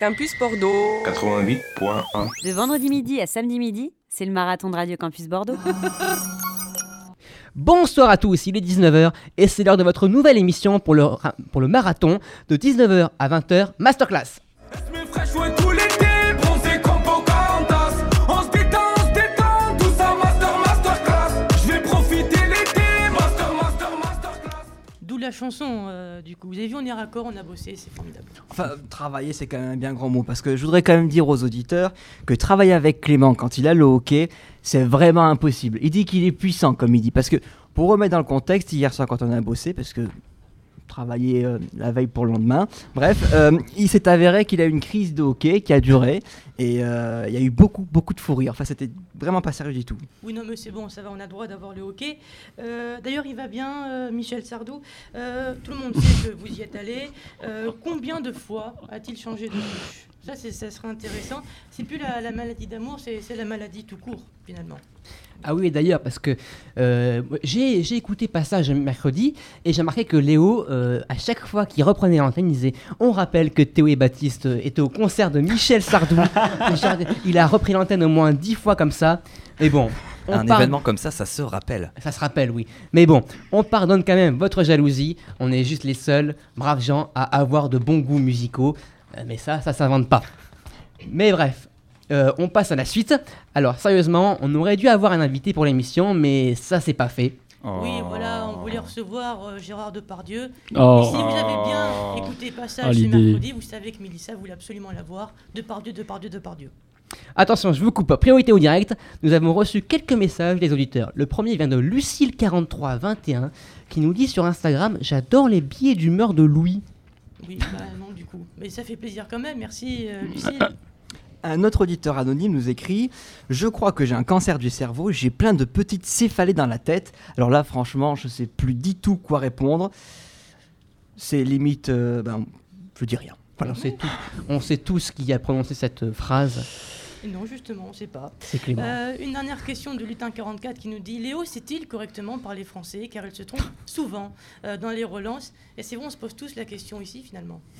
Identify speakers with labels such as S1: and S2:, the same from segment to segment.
S1: Campus Bordeaux.
S2: 88.1.
S3: De vendredi midi à samedi midi, c'est le marathon de Radio Campus Bordeaux.
S4: Bonsoir à tous, il est 19h et c'est l'heure de votre nouvelle émission pour le, pour le marathon de 19h à 20h Masterclass.
S5: Chanson, euh, du coup. Vous avez vu, on est raccord, on a bossé, c'est formidable.
S6: Enfin, travailler, c'est quand même un bien grand mot. Parce que je voudrais quand même dire aux auditeurs que travailler avec Clément quand il a le hockey, c'est vraiment impossible. Il dit qu'il est puissant, comme il dit. Parce que, pour remettre dans le contexte, hier soir, quand on a bossé, parce que travailler euh, la veille pour le lendemain. Bref, euh, il s'est avéré qu'il a eu une crise de hockey qui a duré et euh, il y a eu beaucoup, beaucoup de fou rire. Enfin, c'était vraiment pas sérieux du tout.
S5: Oui, non, mais c'est bon, ça va, on a droit d'avoir le hockey. Euh, D'ailleurs, il va bien, Michel Sardou. Tout le monde sait que vous y êtes allé. Combien de fois a-t-il changé de couche Ça, ça serait intéressant. C'est plus la, la maladie d'amour, c'est la maladie tout court, finalement.
S4: Ah oui, d'ailleurs, parce que euh, j'ai écouté Passage mercredi et j'ai remarqué que Léo, euh, à chaque fois qu'il reprenait l'antenne, il disait On rappelle que Théo et Baptiste étaient au concert de Michel Sardou. Il a repris l'antenne au moins dix fois comme ça. Mais bon. on
S7: Un événement comme ça, ça se rappelle.
S4: Ça se rappelle, oui. Mais bon, on pardonne quand même votre jalousie. On est juste les seuls braves gens à avoir de bons goûts musicaux. Euh, Mais ça, ça s'invente pas. Mais bref, euh, on passe à la suite. Alors, sérieusement, on aurait dû avoir un invité pour l'émission, mais ça, c'est pas fait.
S5: Oui, voilà, on voulait recevoir euh, Gérard Depardieu.
S8: Oh.
S5: Et si vous avez bien écouté Passage
S8: Ah,
S5: ce mercredi, vous savez que Mélissa voulait absolument la voir. Depardieu, Depardieu, Depardieu.
S4: Attention, je vous coupe. Priorité au direct. Nous avons reçu quelques messages des auditeurs. Le premier vient de Lucille4321 qui nous dit sur Instagram J'adore les billets d'humeur de Louis.
S5: Oui, bah non, du coup. Mais ça fait plaisir quand même, merci euh, Lucille.
S6: Un autre auditeur anonyme nous écrit Je crois que j'ai un cancer du cerveau, j'ai plein de petites céphalées dans la tête. Alors là, franchement, je sais plus du tout quoi répondre. C'est limite. euh, ben, je dis rien.
S4: On sait, tout- on sait tous qui a prononcé cette phrase.
S5: Non, justement, on ne sait pas.
S4: C'est Clément.
S5: Euh, une dernière question de Lutin 44 qui nous dit Léo sait-il correctement parler français Car il se trompe souvent euh, dans les relances? Et c'est bon, on se pose tous la question ici finalement.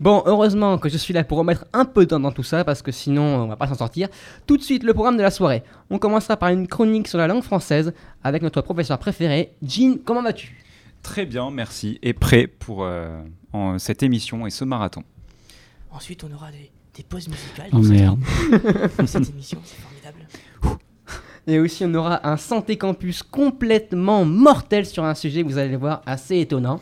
S4: Bon, heureusement que je suis là pour remettre un peu de temps dans tout ça, parce que sinon on va pas s'en sortir. Tout de suite, le programme de la soirée. On commencera par une chronique sur la langue française avec notre professeur préféré, Jean. Comment vas-tu?
S9: Très bien, merci. Et prêt pour euh, en- cette émission et ce marathon.
S5: Ensuite, on aura des, des pauses musicales.
S8: Oh merde.
S5: dans cette émission, c'est formidable.
S4: Et aussi, on aura un Santé Campus complètement mortel sur un sujet, vous allez le voir, assez étonnant.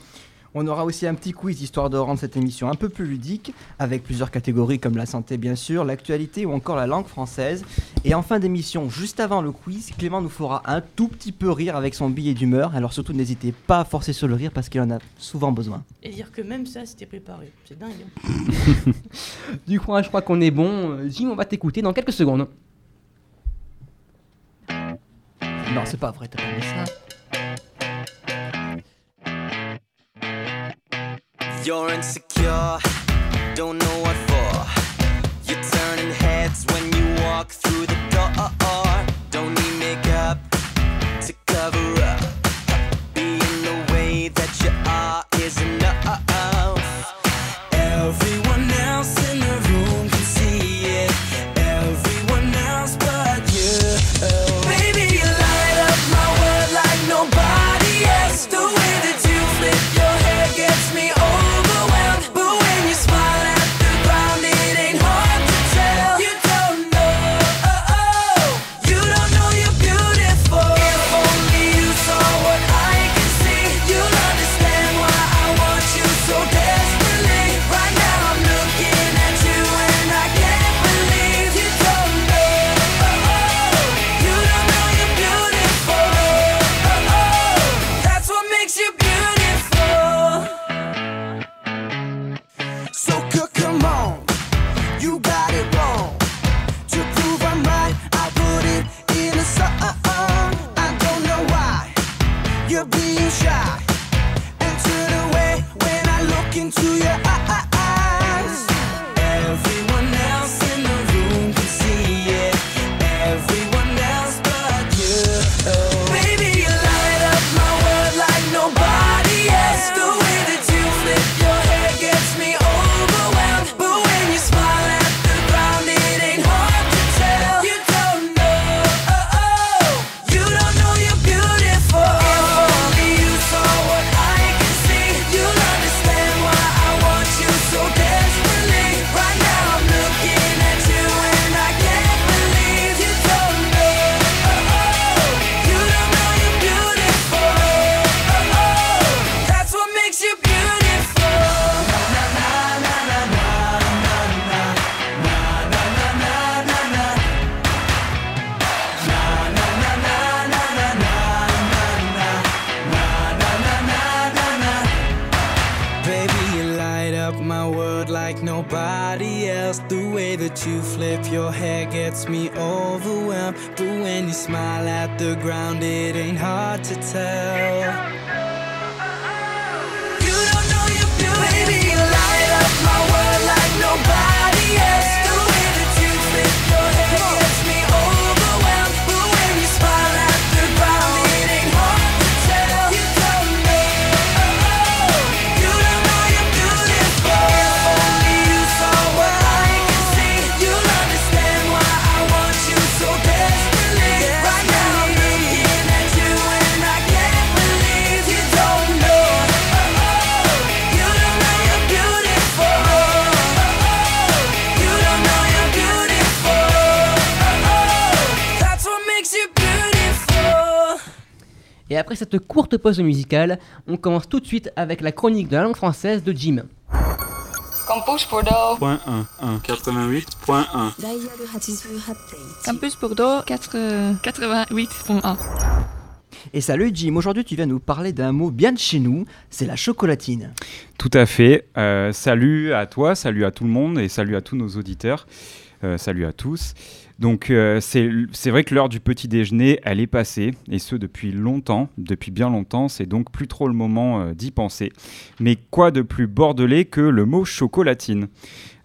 S6: On aura aussi un petit quiz histoire de rendre cette émission un peu plus ludique, avec plusieurs catégories comme la santé bien sûr, l'actualité ou encore la langue française. Et en fin d'émission, juste avant le quiz, Clément nous fera un tout petit peu rire avec son billet d'humeur. Alors surtout n'hésitez pas à forcer sur le rire parce qu'il en a souvent besoin.
S5: Et dire que même ça, c'était préparé. C'est dingue. hein.
S4: Du coup, je crois qu'on est bon. Jim, on va t'écouter dans quelques secondes.
S6: Non, c'est pas vrai, t'as pas mis ça.
S10: You're insecure, don't know what for. You're turning heads when you walk through the door.
S4: Cette courte pause musicale, on commence tout de suite avec la chronique de la langue française de Jim.
S1: Campus Bordeaux.
S2: Point 1, 1, 88.1.
S1: Campus Bordeaux 4, 88.1.
S6: Et salut Jim, aujourd'hui tu viens nous parler d'un mot bien de chez nous, c'est la chocolatine.
S9: Tout à fait. Euh, salut à toi, salut à tout le monde et salut à tous nos auditeurs. Euh, salut à tous. Donc euh, c'est vrai que l'heure du petit déjeuner, elle est passée, et ce depuis longtemps, depuis bien longtemps, c'est donc plus trop le moment euh, d'y penser. Mais quoi de plus bordelais que le mot chocolatine?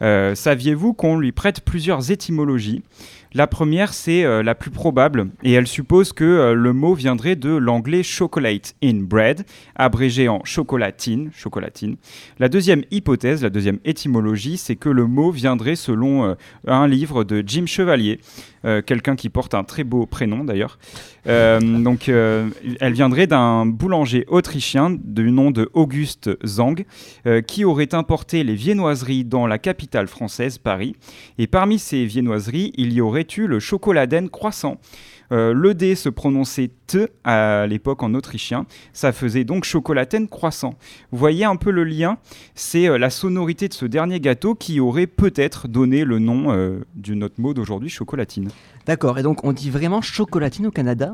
S9: Euh, Saviez-vous qu'on lui prête plusieurs étymologies? La première, c'est euh, la plus probable, et elle suppose que euh, le mot viendrait de l'anglais chocolate in bread, abrégé en chocolatine, chocolatine. La deuxième hypothèse, la deuxième étymologie, c'est que le mot viendrait selon euh, un livre de Jim Chevalier, quelqu'un qui porte un très beau prénom d'ailleurs. Euh, donc, euh, elle viendrait d'un boulanger autrichien du nom de Auguste Zang, euh, qui aurait importé les viennoiseries dans la capitale française, Paris. Et parmi ces viennoiseries, il y aurait eu le chocoladen croissant. Euh, le D se prononçait T à l'époque en autrichien, ça faisait donc chocolaten croissant. Vous voyez un peu le lien? C'est euh, la sonorité de ce dernier gâteau qui aurait peut-être donné le nom euh, du notre mot d'aujourd'hui, chocolatine.
S6: D'accord, et donc on dit vraiment chocolatine au Canada?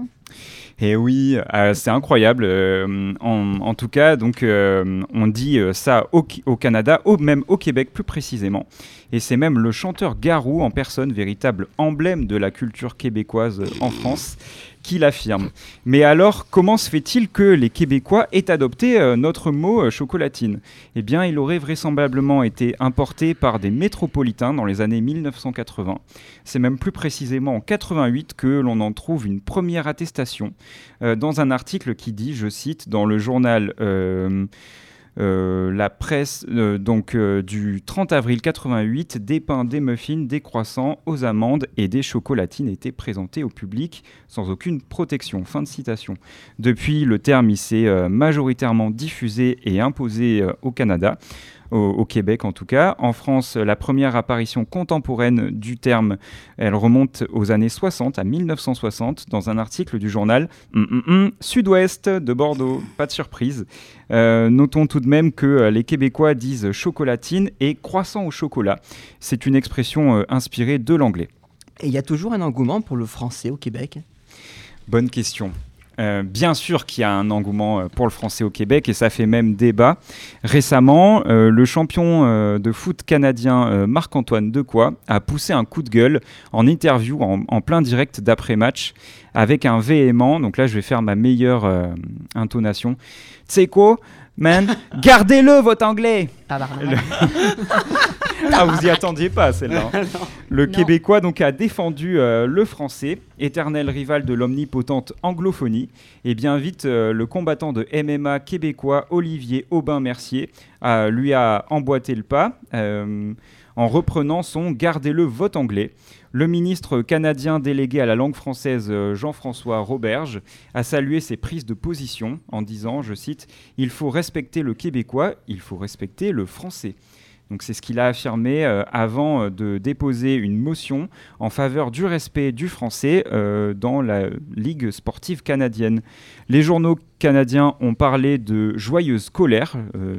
S9: Et oui, euh, c'est incroyable. euh, en, tout cas, donc, euh, on dit ça au, au Canada, au, même au Québec plus précisément. Et c'est même le chanteur Garou en personne, véritable emblème de la culture québécoise en France, qui l'affirme. Mais alors, comment se fait-il que les Québécois aient adopté euh, notre mot euh, chocolatine? Eh bien, il aurait vraisemblablement été importé par des métropolitains dans les années 1980. C'est même plus précisément en 88 que l'on en trouve une première attestation euh, dans un article qui dit, je cite, dans le journal La Presse, euh, donc euh, du 30 avril 88, des pains, des muffins, des croissants aux amandes et des chocolatines étaient présentés au public sans aucune protection. Fin de citation. Depuis, le terme s'est euh, majoritairement diffusé et imposé euh, au Canada au, au Québec en tout cas. En France, la première apparition contemporaine du terme, elle remonte aux années 60, à 1960, dans un article du journal Hum, hum, hum, Sud-Ouest de Bordeaux. Pas de surprise. Euh, notons tout de même que euh, les Québécois disent chocolatine et croissant au chocolat. C'est une expression euh, inspirée de l'anglais.
S6: Et il y a toujours un engouement pour le français au Québec?
S9: Bonne question. Euh, bien sûr qu'il y a un engouement euh, pour le français au Québec et ça fait même débat. Récemment, euh, le champion euh, de foot canadien Marc-Antoine Decoy a poussé un coup de gueule en interview en, en plein direct d'après-match avec un véhément. Donc là, je vais faire ma meilleure intonation. Tu sais quoi, man Gardez-le votre anglais
S4: Tabarnak.
S9: ah, vous y attendiez pas, celle-là. hein. Le
S5: Non.
S9: Québécois donc a défendu euh, le français, éternel rival de l'omnipotente anglophonie. Et bien vite, euh, le combattant de MMA québécois Olivier Aubin-Mercier lui a emboîté le pas euh, en reprenant son Gardez-le vote anglais. Le ministre canadien délégué à la langue française Jean-François Roberge a salué ses prises de position en disant, je cite, Il faut respecter le québécois, il faut respecter le français. Donc c'est ce qu'il a affirmé euh, avant euh, de déposer une motion en faveur du respect du français euh, dans la Ligue sportive canadienne. Les journaux canadiens ont parlé de joyeuse colère,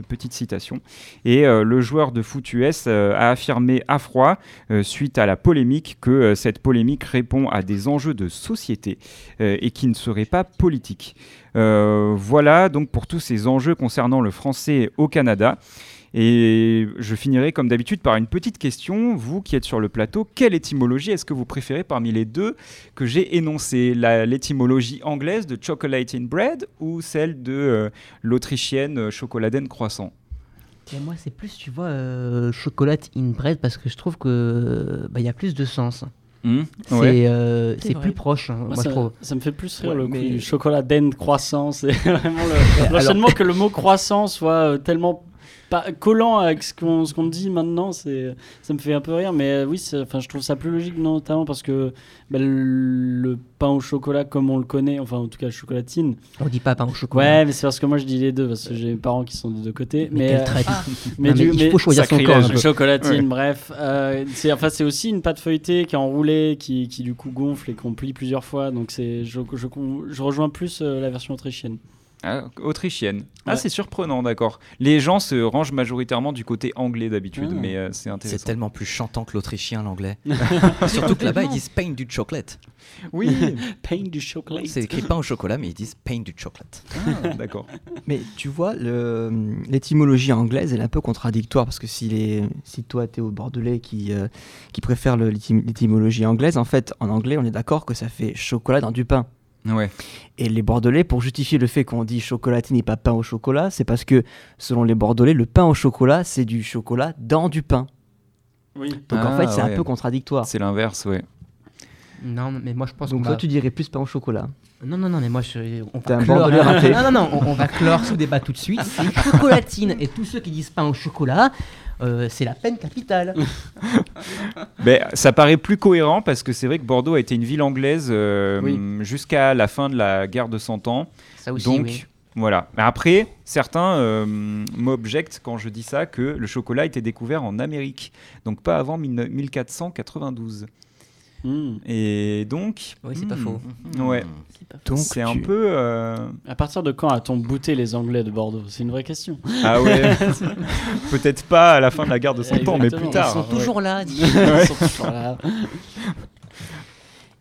S9: petite citation, et le joueur de foot US a affirmé à froid, suite à la polémique, que cette polémique répond à des enjeux de société et qui ne seraient pas politiques. Euh, voilà donc pour tous ces enjeux concernant le français au Canada. Et je finirai comme d'habitude par une petite question. Vous qui êtes sur le plateau, quelle étymologie est-ce que vous préférez parmi les deux que j'ai énoncées? La- L'étymologie anglaise de chocolate in bread ou celle de euh, l'autrichienne euh, chocoladen croissant?
S4: Et moi, c'est plus, tu vois, euh, chocolate in bread parce que je trouve que bah, il y a plus de sens.
S9: Hmm,
S4: C'est
S9: ouais.
S4: euh,
S5: C'est
S4: c'est
S5: vrai.
S4: plus proche, hein,
S7: Moi,
S4: moi,
S7: ça,
S4: je trouve.
S7: ça me fait plus rire
S6: Ouais,
S7: le coup
S6: mais-
S7: du chocolat d'Inde croissant. C'est vraiment le- l'enchaînement que le mot croissant soit euh, tellement pas collant avec ce qu'on ce qu'on dit maintenant. C'est ça me fait un peu rire, mais euh, oui, enfin je trouve ça plus logique notamment parce que bah, le, le pain au chocolat comme on le connaît, enfin en tout cas chocolatine.
S4: On dit pas pain au chocolat.
S7: Ouais, mais c'est parce que moi je dis les deux parce que j'ai mes parents qui sont des deux côtés.
S4: mais,
S7: Mais, euh, mais
S4: Non, mais
S7: du-
S4: il faut choisir son corps un peu.
S7: Chocolatine,
S9: Ouais.
S7: bref. Euh, c'est enfin, c'est aussi une pâte feuilletée qui est enroulée, qui, qui du coup gonfle et qu'on plie plusieurs fois. Donc c'est, je, je, je rejoins plus euh, la version autrichienne.
S9: Ah, autrichienne. Ah,
S7: Ouais.
S9: c'est surprenant, d'accord. Les gens se rangent majoritairement du côté anglais d'habitude,
S7: Ah.
S9: mais euh, c'est
S8: C'est
S9: intéressant.
S8: tellement plus chantant que l'autrichien, l'anglais. Surtout que là-bas, ils disent pain du chocolate.
S9: Oui,
S7: Pain du chocolat.
S8: C'est écrit pain au chocolat, mais ils disent pain du chocolate.
S9: Ah, d'accord.
S6: Mais tu vois, l'étymologie anglaise, elle est un peu contradictoire parce que si, les, si toi, t'es au Bordelais qui, euh, qui préfère l'étymologie anglaise, en fait, en anglais, on est d'accord que ça fait chocolat dans du pain.
S9: Ouais.
S6: Et les Bordelais, pour justifier le fait qu'on dit chocolatine et pas pain au chocolat, c'est parce que, selon les Bordelais, le pain au chocolat, c'est du chocolat dans du pain.
S7: Oui.
S6: Donc en
S9: Ah,
S6: fait, c'est
S9: ouais.
S6: un peu contradictoire.
S9: C'est l'inverse, ouais.
S4: Non, mais moi je pense
S6: Donc toi,
S4: va...
S6: tu dirais plus pain au chocolat.
S4: Non, non, non, mais moi je... on va
S6: un
S4: clore...
S6: Bordelais raté.
S4: Non, non, non, on, on va clore ce débat tout de suite. C'est chocolatine et tous ceux qui disent pain au chocolat, euh, c'est la peine capitale.
S9: Ben, ça paraît plus cohérent parce que c'est vrai que Bordeaux a été une ville anglaise euh,
S7: Oui.
S9: jusqu'à la fin de la guerre de Cent Ans.
S4: Ça aussi,
S9: Donc,
S4: oui.
S9: voilà. Mais après, certains euh, m'objectent quand je dis ça que le chocolat a été découvert en Amérique. Donc pas avant 19- 1492.
S7: Hmm.
S9: Et donc.
S4: Oui, c'est pas
S9: hmm,
S4: faux.
S9: Ouais.
S6: Donc
S9: C'est un peu. euh,
S7: À partir de quand a-t-on bouté les Anglais de Bordeaux? C'est une vraie question.
S9: Ah ouais. Peut-être pas à la fin de la guerre de Cent Ans, mais plus tard.
S4: Ils sont
S7: ouais.
S4: toujours là. dis-
S7: Ils sont toujours là.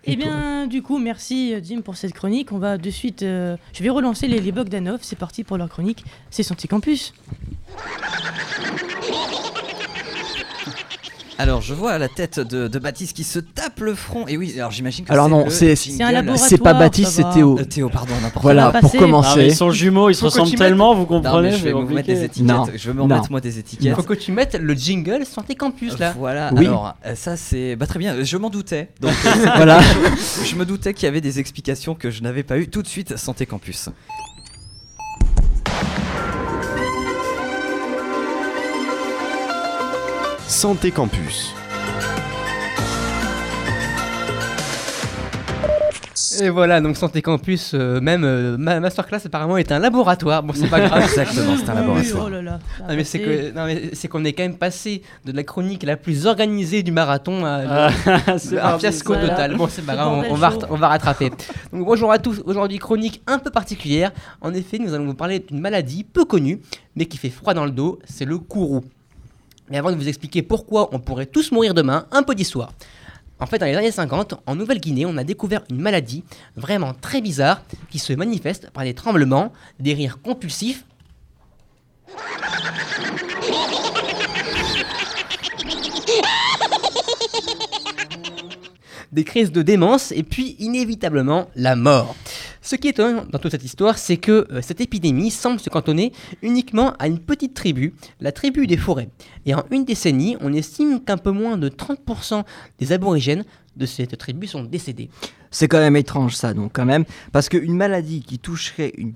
S5: Eh bien, du coup, merci euh, Jim pour cette chronique. On va de suite. euh, je vais relancer les, les Bogdanov. C'est parti pour leur chronique. C'est Santé Campus.
S8: Alors, je vois la tête de, de Baptiste qui se tape le front. Et oui, alors j'imagine que
S6: Alors
S8: c'est
S6: non, c'est-
S8: jingle.
S5: C'est un laboratoire.
S6: C'est pas Baptiste, c'est. Théo.
S8: Euh, Théo, pardon, n'importe
S6: Voilà, pour
S5: passer.
S7: Ah,
S6: commencer.
S7: ils sont jumeaux, ils se
S4: Faut que
S7: ressemble
S4: tu mettes-
S7: tellement, vous.
S8: Non,
S7: comprenez
S8: mais je vais
S7: c'est
S8: me mettre des étiquettes.
S6: Non,
S8: Je vais me remettre moi des
S4: Il
S8: étiquettes.
S4: faut que tu mettes le jingle Santé Campus là.
S8: Voilà,
S6: Oui.
S8: alors euh, ça c'est bah, très bien, je m'en doutais. Donc
S6: Voilà.
S8: je me doutais qu'il y avait des explications que je n'avais pas eues tout de suite Santé Campus.
S11: Santé Campus.
S4: Et voilà, donc Santé Campus, euh, même euh, ma masterclass apparemment est un laboratoire. Bon, c'est pas grave.
S8: Exactement, c'est un
S5: Oui,
S8: laboratoire.
S5: oh là là.
S4: Non mais c'est
S5: passer.
S4: que non, mais c'est qu'on est quand même passé de la chronique la plus organisée du marathon à
S7: Ah,
S4: un fiasco
S7: ça.
S4: total. Bon c'est pas grave, on, va on va rattraper. Donc bonjour à tous. Aujourd'hui chronique un peu particulière. En effet, nous allons vous parler d'une maladie peu connue mais qui fait froid dans le dos. C'est le kourou. Mais avant de vous expliquer pourquoi on pourrait tous mourir demain, un peu d'histoire. En fait, dans les années 50, en Nouvelle-Guinée, on a découvert une maladie vraiment très bizarre qui se manifeste par des tremblements, des rires compulsifs des crises de démence et puis inévitablement la mort. Ce qui est étonnant dans toute cette histoire, c'est que euh, cette épidémie semble se cantonner uniquement à une petite tribu, la tribu des forêts. Et en une décennie, on estime qu'un peu moins de 30% des aborigènes de cette tribu sont décédés.
S6: C'est quand même étrange ça, donc quand même, parce qu'une maladie qui toucherait une,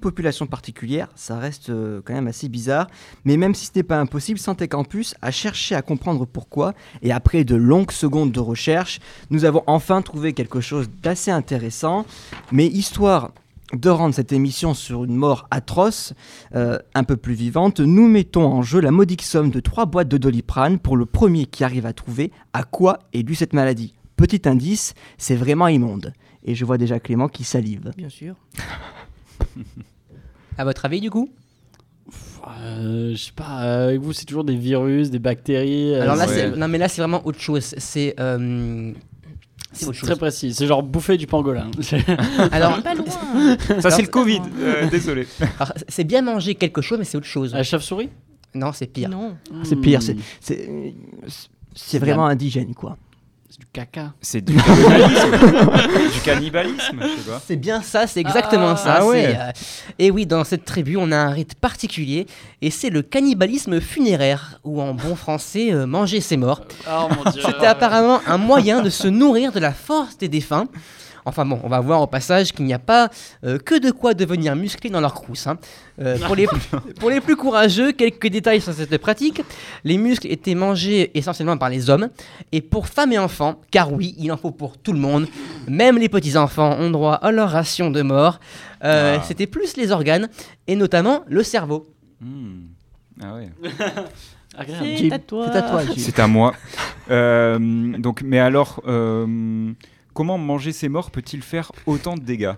S6: population particulière, ça reste euh, quand même assez bizarre. Mais même si ce n'est pas impossible, Santé Campus a cherché à comprendre pourquoi, et après de longues secondes de recherche, nous avons enfin trouvé quelque chose d'assez intéressant. Mais histoire de rendre cette émission sur une mort atroce euh, un peu plus vivante, nous mettons en jeu la modique somme de 3 boîtes de doliprane pour le premier qui arrive à trouver à quoi est due cette maladie. Petit indice, c'est vraiment immonde. Et je vois déjà Clément qui salive.
S5: Bien sûr.
S4: À votre avis, du coup
S7: Euh, je sais pas, euh, avec vous, c'est toujours des virus, des bactéries. euh,
S4: Alors là,
S9: ouais.
S4: non, mais là, c'est vraiment autre chose. C'est euh, c'est
S7: très précis. C'est genre bouffer du pangolin.
S4: Alors,
S5: Pas loin.
S9: Ça, c'est le Covid. Euh, désolé.
S4: c'est bien manger quelque chose, mais c'est autre chose.
S7: La chauve-souris?
S4: Non, c'est pire.
S5: Non.
S6: C'est pire, c'est- c'est c'est vraiment indigène quoi.
S7: C'est du caca.
S9: C'est du cannibalisme. du cannibalisme.
S4: C'est bien ça, c'est exactement
S9: Ah,
S4: ça.
S9: ah ouais.
S4: euh, Et oui, dans cette tribu, on a un rite particulier, et c'est le cannibalisme funéraire, ou en bon français, euh, manger ses morts.
S7: Oh.
S4: C'était apparemment un moyen de se nourrir de la force des défunts. Enfin bon, on va voir au passage qu'il n'y a pas euh, que de quoi devenir musclé dans leur crousse. hein. Euh, pour, les, pour les plus courageux, quelques détails sur cette pratique. Les muscles étaient mangés essentiellement par les hommes. Et pour femmes et enfants, car oui, il en faut pour tout le monde, même les petits-enfants ont droit à leur ration de mort. Euh,
S9: Ah.
S4: C'était plus les organes, et notamment le cerveau.
S9: Hmm. Ah ouais.
S5: C'est à toi.
S6: C'est à toi, Gilles.
S9: C'est à moi. Euh, donc, mais alors, euh, comment manger ses morts peut-il faire autant de dégâts?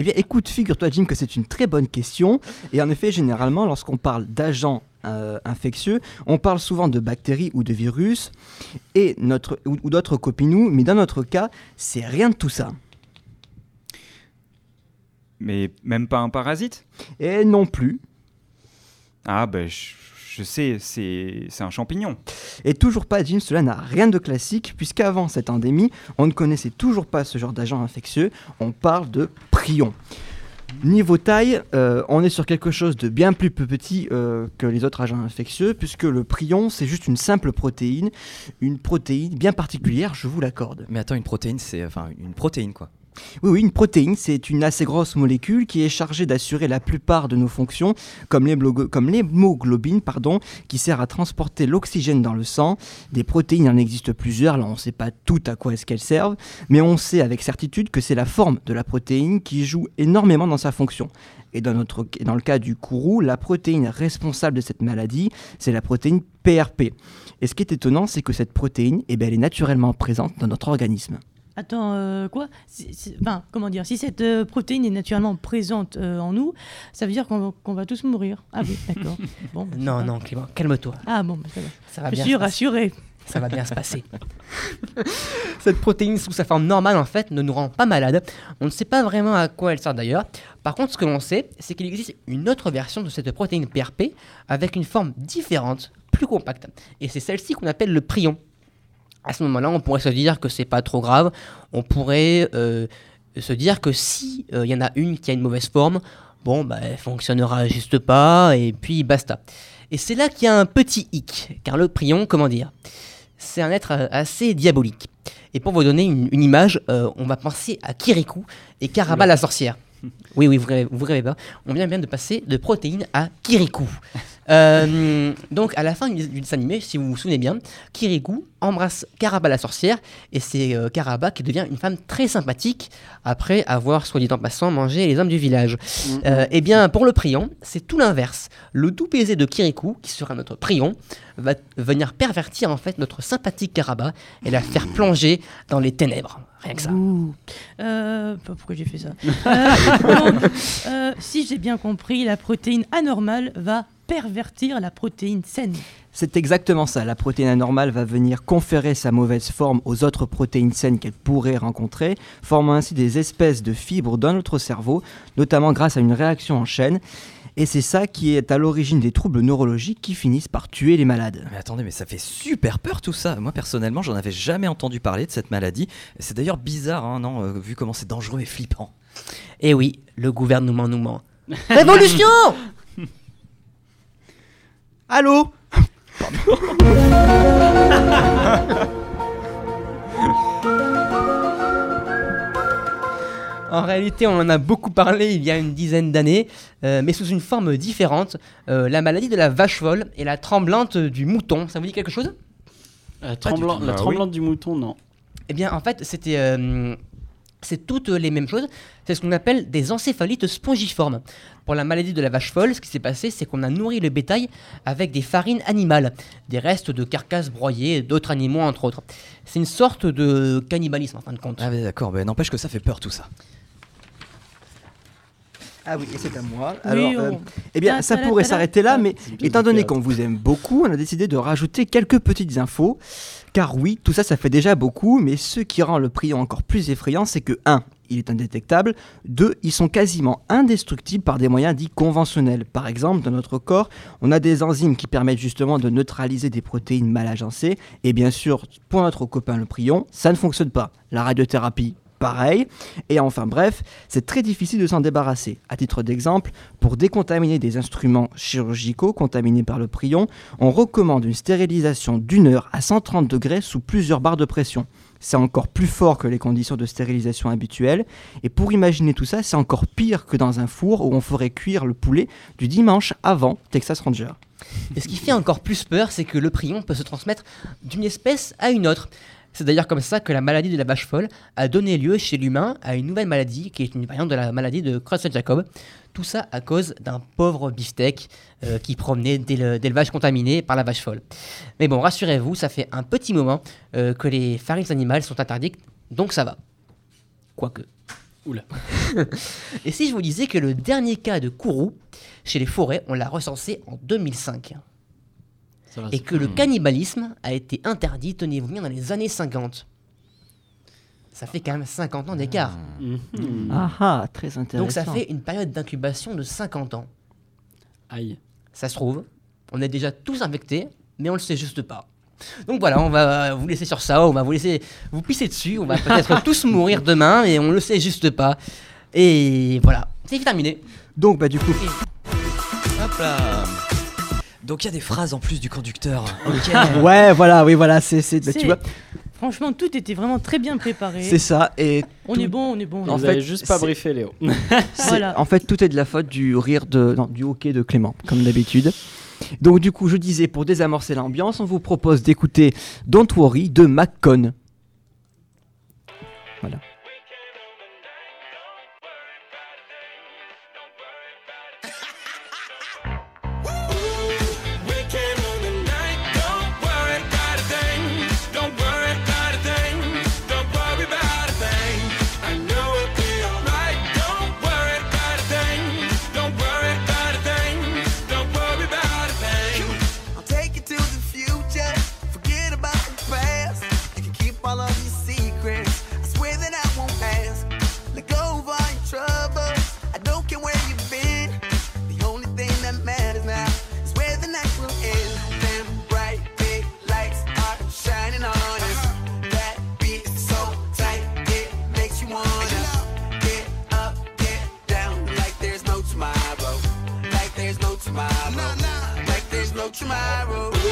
S6: Eh bien, écoute, figure-toi, Jim, que c'est une très bonne question. Et en effet, généralement, lorsqu'on parle d'agents euh, infectieux, on parle souvent de bactéries ou de virus et notre, ou, ou d'autres copinous, mais dans notre cas, c'est rien de tout ça.
S9: Mais même pas un parasite?
S6: Et non plus.
S9: Ah ben, je, je sais, c'est un champignon.
S6: Et toujours pas, Jim, cela n'a rien de classique, puisqu'avant cette endémie, on ne connaissait toujours pas ce genre d'agent infectieux. On parle de prions. Niveau taille, euh, on est sur quelque chose de bien plus petit euh, que les autres agents infectieux, puisque le prion, c'est juste une simple protéine, une protéine bien particulière, je vous l'accorde.
S8: Mais attends, une protéine, c'est enfin une protéine quoi.
S6: Oui, oui, une protéine, c'est une assez grosse molécule qui est chargée d'assurer la plupart de nos fonctions, comme l'hémoglobine, pardon, qui sert à transporter l'oxygène dans le sang. Des protéines, il en existe plusieurs, là on ne sait pas tout à quoi est-ce qu'elles servent, mais on sait avec certitude que c'est la forme de la protéine qui joue énormément dans sa fonction. Et dans, le cas du kourou, la protéine responsable de cette maladie, c'est la protéine PRP. Et ce qui est étonnant, c'est que cette protéine, eh ben, elle est naturellement présente dans notre organisme.
S5: Attends, euh, quoi Si- si- Enfin, comment dire Si cette euh, protéine est naturellement présente euh, en nous, ça veut dire qu'on va, tous mourir. Ah oui, d'accord. Bon, bah,
S4: Non, non, Clément, calme-toi.
S5: Ah bon, bah, ça va.
S4: Ça va
S5: Je
S4: bien
S5: suis
S4: se passer.
S5: rassuré.
S4: Ça va bien se passer. Cette protéine sous sa forme normale, en fait, ne nous rend pas malade. On ne sait pas vraiment à quoi elle sert d'ailleurs. Par contre, ce que l'on sait, c'est qu'il existe une autre version de cette protéine PRP avec une forme différente, plus compacte. Et c'est celle-ci qu'on appelle le prion. À ce moment-là, on pourrait se dire que c'est pas trop grave. On pourrait euh, se dire que si euh, il y en a une qui a une mauvaise forme, bon, bah, elle fonctionnera juste pas, et puis basta. Et c'est là qu'il y a un petit hic, car le prion, comment dire, c'est un être euh, assez diabolique. Et pour vous donner une, image, on va penser à Kirikou et Karaba la sorcière. Oui, oui, vous rêvez, vous rêvez pas. On vient bien de passer de protéines à Kirikou. Euh, donc, à la fin du, du dessin animé, si vous vous souvenez bien, Kirikou embrasse Karaba la sorcière et c'est euh, Karaba qui devient une femme très sympathique après avoir, soit dit en passant, mangé les hommes du village. Euh, eh bien, pour le prion, c'est tout l'inverse. Le doux baiser de Kirikou, qui sera notre prion, va venir pervertir en fait notre sympathique Karaba et la faire plonger dans les ténèbres. Rien que ça.
S5: Ouh. Euh, pas pourquoi j'ai fait ça Euh, donc, euh, Si j'ai bien compris, la protéine anormale va pervertir la protéine saine.
S6: C'est exactement ça. La protéine anormale va venir conférer sa mauvaise forme aux autres protéines saines qu'elle pourrait rencontrer, formant ainsi des espèces de fibres dans notre cerveau, notamment grâce à une réaction en chaîne. Et c'est ça qui est à l'origine des troubles neurologiques qui finissent par tuer les malades.
S8: Mais attendez, mais ça fait super peur tout ça. Moi personnellement, j'en avais jamais entendu parler de cette maladie. C'est d'ailleurs bizarre, hein, non, euh, vu comment c'est dangereux et flippant.
S4: Et Eh oui, le gouvernement nous ment. Révolution
S6: Allô?
S4: En réalité, on en a beaucoup parlé il y a une dizaine d'années, euh, mais sous une forme différente. Euh, la maladie de la vache folle et la tremblante du mouton. Ça vous dit quelque chose?
S7: La,
S9: tout.
S7: la
S9: Bah
S7: tremblante du mouton, non.
S4: Eh bien, en fait, c'était. euh, c'est toutes les mêmes choses. C'est ce qu'on appelle des encéphalites spongiformes. Pour la maladie de la vache folle, ce qui s'est passé, c'est qu'on a nourri le bétail avec des farines animales, des restes de carcasses broyées, d'autres animaux entre autres. C'est une sorte de cannibalisme en fin de compte.
S8: Ah d'accord, mais n'empêche que ça fait peur tout ça.
S6: Ah oui, et c'est à moi.
S5: Oui,
S6: Alors,
S5: on-
S6: euh, eh bien,
S5: Ta-
S6: ça pourrait s'arrêter là, mais étant donné qu'on vous aime beaucoup, on a décidé de rajouter quelques petites infos. Car oui, tout ça, ça fait déjà beaucoup, mais ce qui rend le prion encore plus effrayant, c'est que 1. Il est indétectable. 2. Ils sont quasiment indestructibles par des moyens dits conventionnels. Par exemple, dans notre corps, on a des enzymes qui permettent justement de neutraliser des protéines mal agencées. Et bien sûr, pour notre copain le prion, ça ne fonctionne pas. La radiothérapie, Et enfin bref, c'est très difficile de s'en débarrasser. À titre d'exemple, pour décontaminer des instruments chirurgicaux contaminés par le prion, on recommande une stérilisation d'une heure à 130 degrés sous plusieurs barres de pression. C'est encore plus fort que les conditions de stérilisation habituelles. Et pour imaginer tout ça, c'est encore pire que dans un four où on ferait cuire le poulet du dimanche avant Texas Ranger.
S4: Et ce qui fait encore plus peur, c'est que le prion peut se transmettre d'une espèce à une autre. C'est d'ailleurs comme ça que la maladie de la vache folle a donné lieu chez l'humain à une nouvelle maladie qui est une variante de la maladie de Creutzfeldt-Jacob. Tout ça à cause d'un pauvre beefsteak euh, qui promenait d'é- d'élevage contaminé par la vache folle. Mais bon, rassurez-vous, ça fait un petit moment euh, que les farines animales sont interdites, donc ça va. Quoique.
S7: Oula.
S4: Et si je vous disais que le dernier cas de courroux chez les forêts, on l'a recensé en 2005
S7: Ça va,
S4: et que le cannibalisme a été interdit, tenez-vous bien, dans les années 50. Ça fait quand même 50 ans d'écart.
S7: Mhm.
S6: Ah ah, très intéressant.
S4: Donc ça fait une période d'incubation de 50 ans.
S7: Aïe.
S4: Ça se trouve, on est déjà tous infectés, mais on le sait juste pas. Donc voilà, on va vous laisser sur ça, on va vous laisser vous pisser dessus, on va peut-être tous mourir demain, et on le sait juste pas. Et voilà, c'est terminé.
S6: Donc bah du coup,
S8: Hop là. Donc il y a des phrases en plus du conducteur.
S6: Ouais, voilà, oui, voilà, c'est, bah, tu vois,
S5: Franchement, tout était vraiment très bien préparé.
S6: c'est ça. Et
S5: On est bon, on est bon. on est
S6: En fait,
S7: juste pas briefé Léo.
S5: Voilà.
S6: En fait, tout est de la faute du rire de, non, du hockey de Clément, comme d'habitude. Donc, du coup, je disais, pour désamorcer l'ambiance, on vous propose d'écouter Don't Worry de McCon. Voilà.
S12: Tomorrow.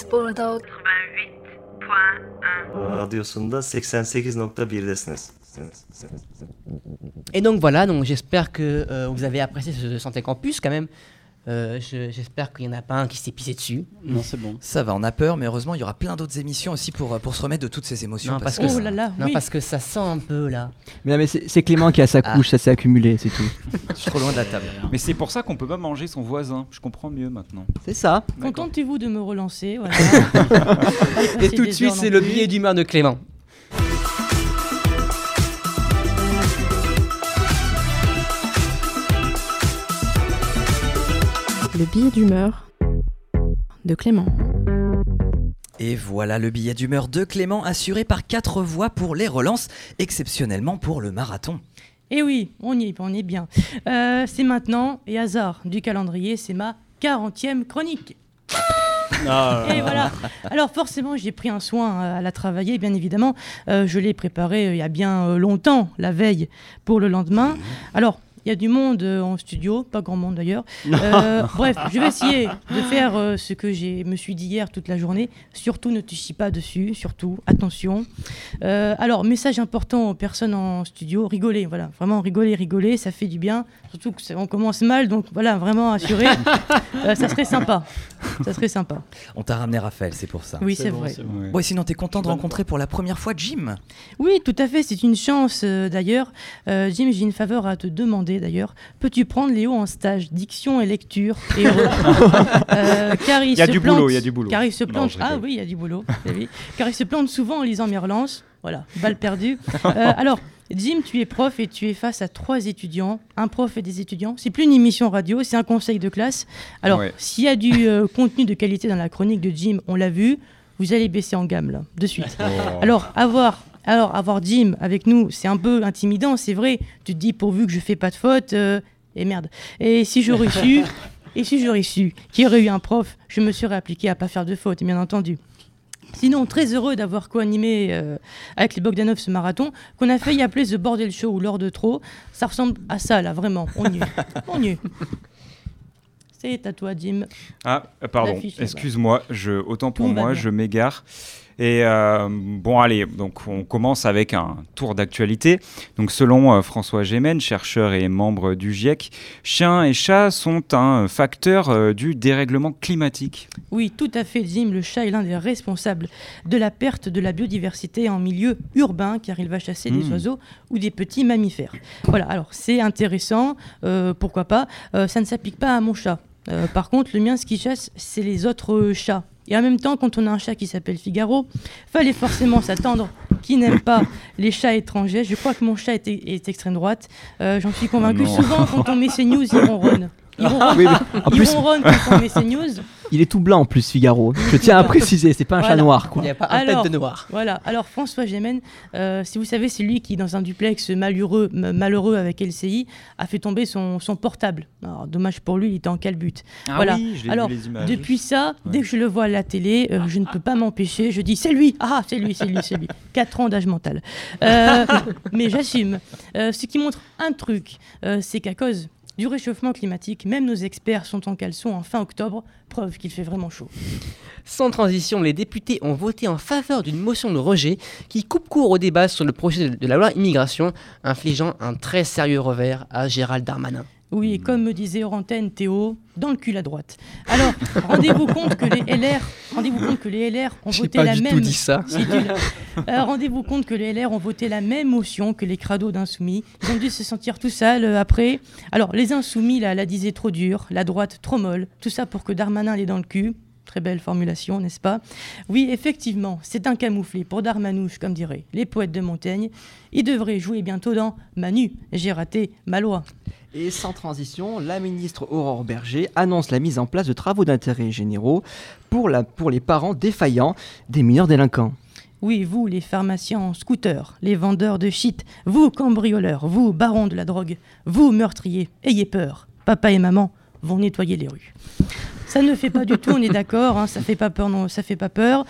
S13: Campus Bordeaux.
S14: Radyosunda 88.1'desiniz.
S4: Et donc voilà, donc j'espère que euh, vous avez apprécié ce Santé Campus quand même. Euh, je- j'espère qu'il n'y en a pas un qui s'est pissé dessus.
S7: Non, c'est bon.
S8: Ça va, on a peur, mais heureusement, il y aura plein d'autres émissions aussi pour, pour se remettre de toutes ces émotions.
S4: Non, parce
S5: Oh
S4: que,
S5: là là,
S4: non,
S5: oui.
S4: parce que ça sent un peu là.
S6: Mais, non, mais c'est Clément qui a sa
S8: Ah.
S6: couche, ça s'est accumulé, c'est tout.
S8: Je suis trop loin de la table.
S9: Mais c'est pour ça qu'on peut pas manger son voisin. Je comprends mieux maintenant.
S6: C'est ça.
S5: Contentez-vous de me relancer. Voilà.
S4: Et tout de suite, c'est le billet d'humeur de Clément.
S15: Le billet d'humeur de Clément.
S8: Et voilà le billet d'humeur de Clément assuré par quatre voix pour les relances, exceptionnellement pour le marathon.
S5: Et Eh oui, on y est, on est bien. Euh, c'est maintenant, et hasard du calendrier, c'est ma 40e chronique.
S7: Ah.
S5: Et voilà. Alors forcément, j'ai pris un soin euh, à la travailler, bien évidemment. Euh, je l'ai préparée euh, il y a bien longtemps, la veille, pour le lendemain. Alors, il y a du monde euh, en studio, pas grand monde d'ailleurs. Euh, bref, je vais essayer de faire euh, ce que je me suis dit hier toute la journée. Surtout, ne te chie pas dessus, surtout, attention. Euh, alors, message important aux personnes en studio, rigoler, voilà, vraiment rigoler, rigoler, ça fait du bien. Surtout que c'est- on commence mal, donc voilà, vraiment assuré. Euh, ça serait sympa. Ça serait sympa.
S8: On t'a ramené Raphaël, c'est pour ça.
S5: Oui, c'est bon, vrai.
S9: bon.
S8: Bon, et sinon, t'es content de rencontrer pour la première fois Jim
S5: Oui, tout à fait, c'est une chance euh, d'ailleurs. Euh, Jim, j'ai une faveur à te demander d'ailleurs. Peux-tu prendre Léo en stage diction et lecture et Euh, car il,
S9: Il y a
S5: se
S9: du
S5: plante-
S9: boulot, il y a du boulot.
S5: Car il se plante. ah oui, il y a du boulot. oui. Car il se plante souvent en lisant mes relances. Voilà, balle perdue. Euh, alors, Jim, tu es prof et tu es face à trois étudiants, un prof et des étudiants. C'est plus une émission radio, c'est un conseil de classe. Alors,
S9: Ouais.
S5: s'il y a du euh, contenu de qualité dans la chronique de Jim, on l'a vu, vous allez baisser en gamme là, de suite.
S9: Oh.
S5: Alors, avoir, alors, avoir Jim avec nous, c'est un peu intimidant, c'est vrai. Tu te dis, pourvu que je fais pas de faute, euh, et merde. Et si j'aurais su, et si j'aurais su qu'il y aurait eu un prof, je me serais appliqué à pas faire de faute, bien entendu. Sinon, très heureux d'avoir co-animé euh, avec les Bogdanov ce marathon, qu'on a failli appeler The Bordel Show ou l'heure de trop. Ça ressemble à ça, là, vraiment. On y est. On y est. C'est à toi, Jim.
S9: Ah, pardon, excuse-moi, je, autant pour
S5: Tout
S9: moi, je m'égare. Et euh, bon, allez, donc on commence avec un tour d'actualité. Donc, selon euh, François Gémen, chercheur et membre du GIEC, chiens et chats sont un facteur euh, du dérèglement climatique.
S5: Oui, tout à fait, Jim. Le chat est l'un des responsables de la perte de la biodiversité en milieu urbain, car il va chasser des
S9: Hmm.
S5: oiseaux ou des petits mammifères. Voilà, alors c'est intéressant, pourquoi pas. Ça ne s'applique pas à mon chat. Euh, par contre, le mien, ce qu'il chasse, c'est les autres euh, chats. Et en même temps, quand on a un chat qui s'appelle Figaro, fallait forcément s'attendre qu'il n'aime pas les chats étrangers. Je crois que mon chat est, est extrême droite. Euh, J'en suis convaincu.
S6: non.
S5: Souvent, quand on met ces news, il ronronne. Il ronronne,
S6: Oui, mais en
S5: il
S6: plus-
S5: ronronne quand on met ces news.
S6: Il est tout blanc en plus, Figaro. Je tiens à préciser, c'est pas un chat
S5: Voilà.
S6: noir quoi.
S5: Alors, Voilà. Alors François Gémen, euh, si vous savez, c'est lui qui, dans un duplex malheureux, m- malheureux avec LCI, a fait tomber son, son portable. Alors, dommage pour lui, il était en calbute.
S9: Ah
S5: voilà.
S9: oui, je l'ai vu,
S5: Alors,
S9: les images.
S5: depuis ça, dès que je le vois à la télé, euh, je ne peux pas m'empêcher. Je dis, c'est lui. Ah, c'est lui, c'est lui, c'est lui. 4 ans d'âge mental. Euh, mais j'assume. Euh, ce qui montre un truc, euh, c'est qu'à cause du réchauffement climatique, même nos experts sont en caleçon en fin octobre, preuve qu'il fait vraiment chaud.
S4: Sans transition, les députés ont voté en faveur d'une motion de rejet qui coupe court au débat sur le projet de la loi immigration, infligeant un très sérieux revers à Gérald Darmanin.
S5: Oui, et comme me disait hors antenne Théo, dans le cul à droite. Alors, rendez-vous compte que les LR, rendez-vous compte que les LR ont voté
S4: pas
S5: la
S4: du
S5: même.
S4: tout dit ça.
S5: Si. Euh, rendez-vous compte que les LR ont voté la même motion que les crados d'insoumis. Ils ont dû se sentir tout sales euh, après. Alors, les insoumis là, la disaient trop dure, la droite trop molle. Tout ça pour que Darmanin l'ait dans le cul. Très belle formulation, n'est-ce pas? Oui, effectivement, c'est un camouflet pour Darmanouche, comme diraient les poètes de Montaigne. Il devrait jouer bientôt dans Manu, j'ai raté ma loi.
S6: Et sans transition, la ministre Aurore Berger annonce la mise en place de travaux d'intérêt généraux pour, la, pour les parents défaillants des mineurs délinquants.
S5: Oui, vous, les pharmaciens en scooter, les vendeurs de shit, vous, cambrioleurs, vous, barons de la drogue, vous, meurtriers, ayez peur. Papa et maman vont nettoyer les rues. Ça ne fait pas du tout, on est d'accord, hein, ça fait pas peur, non, ça fait pas peur.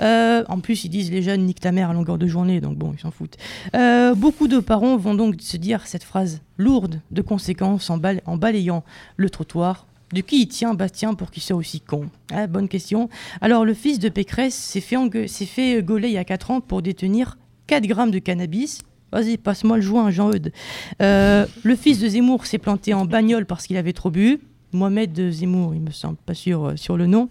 S5: Euh, en plus, ils disent les jeunes nique ta mère à longueur de journée, donc bon, ils s'en foutent. Euh, beaucoup de parents vont donc se dire cette phrase lourde de conséquences en, bal- en balayant le trottoir De qui il tient Bastien pour qu'il soit aussi con Ah, Bonne question. Alors, le fils de Pécresse s'est fait, gauler il y a 4 ans pour détenir 4 grammes de cannabis. Vas-y, passe-moi le joint, Jean-Eudes. Euh, le fils de Zemmour s'est planté en bagnole parce qu'il avait trop bu. Mohamed Zemmour, il me semble pas sûr euh, sur le nom.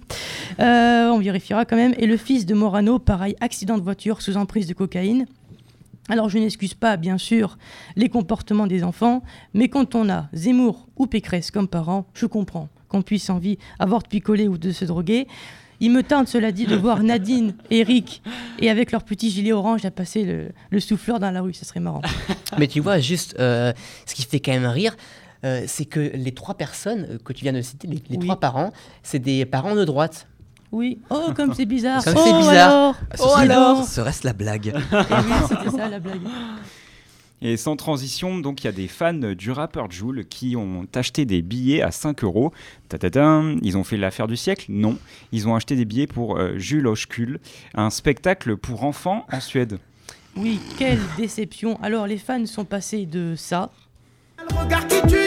S5: Euh, on vérifiera quand même. Et le fils de Morano, pareil, accident de voiture sous emprise de cocaïne. Alors je n'excuse pas, bien sûr, les comportements des enfants, mais quand on a Zemmour ou Pécresse comme parents, je comprends qu'on puisse envie avoir de picoler ou de se droguer. Il me tente, cela dit, de voir Nadine, Eric et avec leur petit gilet orange à passer le, le souffleur dans la rue, ça serait marrant.
S4: Mais tu vois, juste, euh, ce qui fait quand même rire, euh, c'est que les trois personnes euh, que tu viens de citer, les, les trois parents, c'est des parents de droite.
S5: Oui. Oh, comme c'est bizarre.
S4: Comme
S5: oh,
S4: c'est bizarre.
S5: alors
S8: Ah, ce
S5: Oh, alors
S8: Serait-ce la blague
S5: Eh oui, c'était ça la blague.
S9: Et sans transition, donc il y a des fans du rappeur Joule qui ont acheté des billets à 5 euros. Ils ont fait l'affaire du siècle? Non. Ils ont acheté des billets pour euh, Jules Hochkul, un spectacle pour enfants en Suède.
S5: Oui, quelle déception. Alors les fans sont passés de ça.
S16: Qui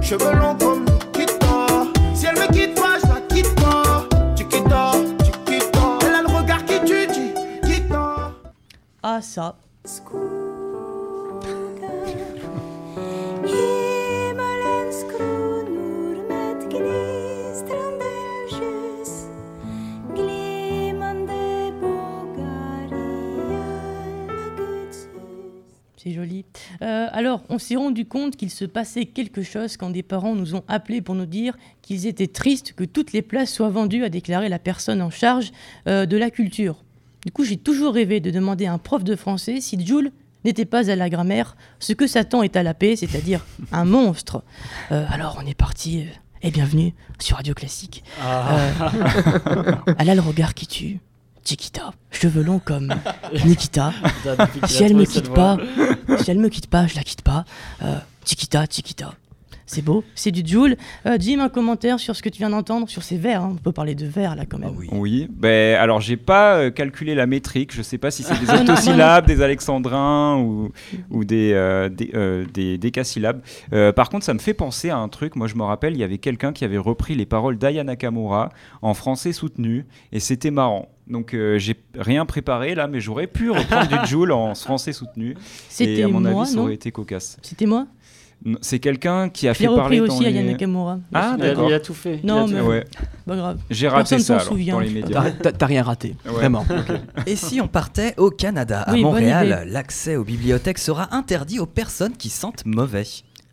S16: cheveux longs comme tord. Si elle me quitte pas, je la quitte pas. Tu quittes, tu quittes. Elle a le regard qui tu dis, qui tord.
S5: à ça. C'est joli. Euh, alors, on s'est rendu compte qu'il se passait quelque chose quand des parents nous ont appelés pour nous dire qu'ils étaient tristes que toutes les places soient vendues, a déclaré la personne en charge euh, de la culture. Du coup, j'ai toujours rêvé de demander à un prof de français si Jules n'était pas à la grammaire ce que Satan est à la paix, c'est-à-dire un monstre. Euh, alors, on est parti. et bienvenue sur Radio Classique.
S7: Ah.
S5: Elle a le regard qui tue. Chiquita, cheveux longs comme Nikita. Si elle me quitte pas, si elle me quitte pas, je la quitte pas. Euh, Chiquita, Chiquita. C'est beau, c'est du Joule. Euh, Jim, un commentaire sur ce que tu viens d'entendre, sur ces vers. hein. On peut parler de vers là quand même.
S9: Oui, ben alors j'ai pas euh, calculé la métrique, je sais pas si c'est des
S5: Ah,
S9: octosyllabes, des alexandrins ou, ou des, euh, des, euh, des décasyllabes. Euh, par contre, ça me fait penser à un truc. Moi, je me rappelle, il y avait quelqu'un qui avait repris les paroles d'Aya Nakamura en français soutenu et c'était marrant. Donc euh, j'ai rien préparé là, mais j'aurais pu reprendre du Joule en français soutenu.
S5: C'était
S9: Et à mon
S5: moi,
S9: avis, ça
S5: non
S9: aurait été cocasse.
S5: C'était moi
S9: C'est quelqu'un qui a fait parler
S5: repris
S9: dans
S5: aussi à
S9: les...
S5: Nakamura.
S9: Ah
S7: Il a-
S9: d'accord.
S7: il a tout fait.
S5: Non, mais.
S9: Ouais.
S5: pas grave.
S9: J'ai raté
S5: Personne
S9: ça
S5: s'en
S9: alors,
S5: souvient.
S9: dans les médias.
S6: T'as- rien raté,
S9: Ouais,
S6: vraiment.
S8: Et si on partait au Canada, à
S5: Oui,
S8: Montréal, l'accès aux bibliothèques sera interdit aux personnes qui sentent mauvais.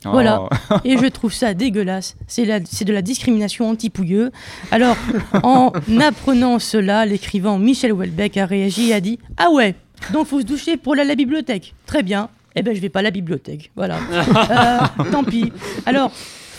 S5: Voilà.
S9: Oh.
S5: Et je trouve ça dégueulasse. C'est la- c'est de la discrimination anti-pouilleux. Alors, en apprenant cela, l'écrivain Michel Houellebecq a réagi et a dit Ah ouais, donc faut se doucher pour aller à la bibliothèque. Très bien. Eh ben, je vais pas à la bibliothèque. Voilà. Euh, tant pis. Alors.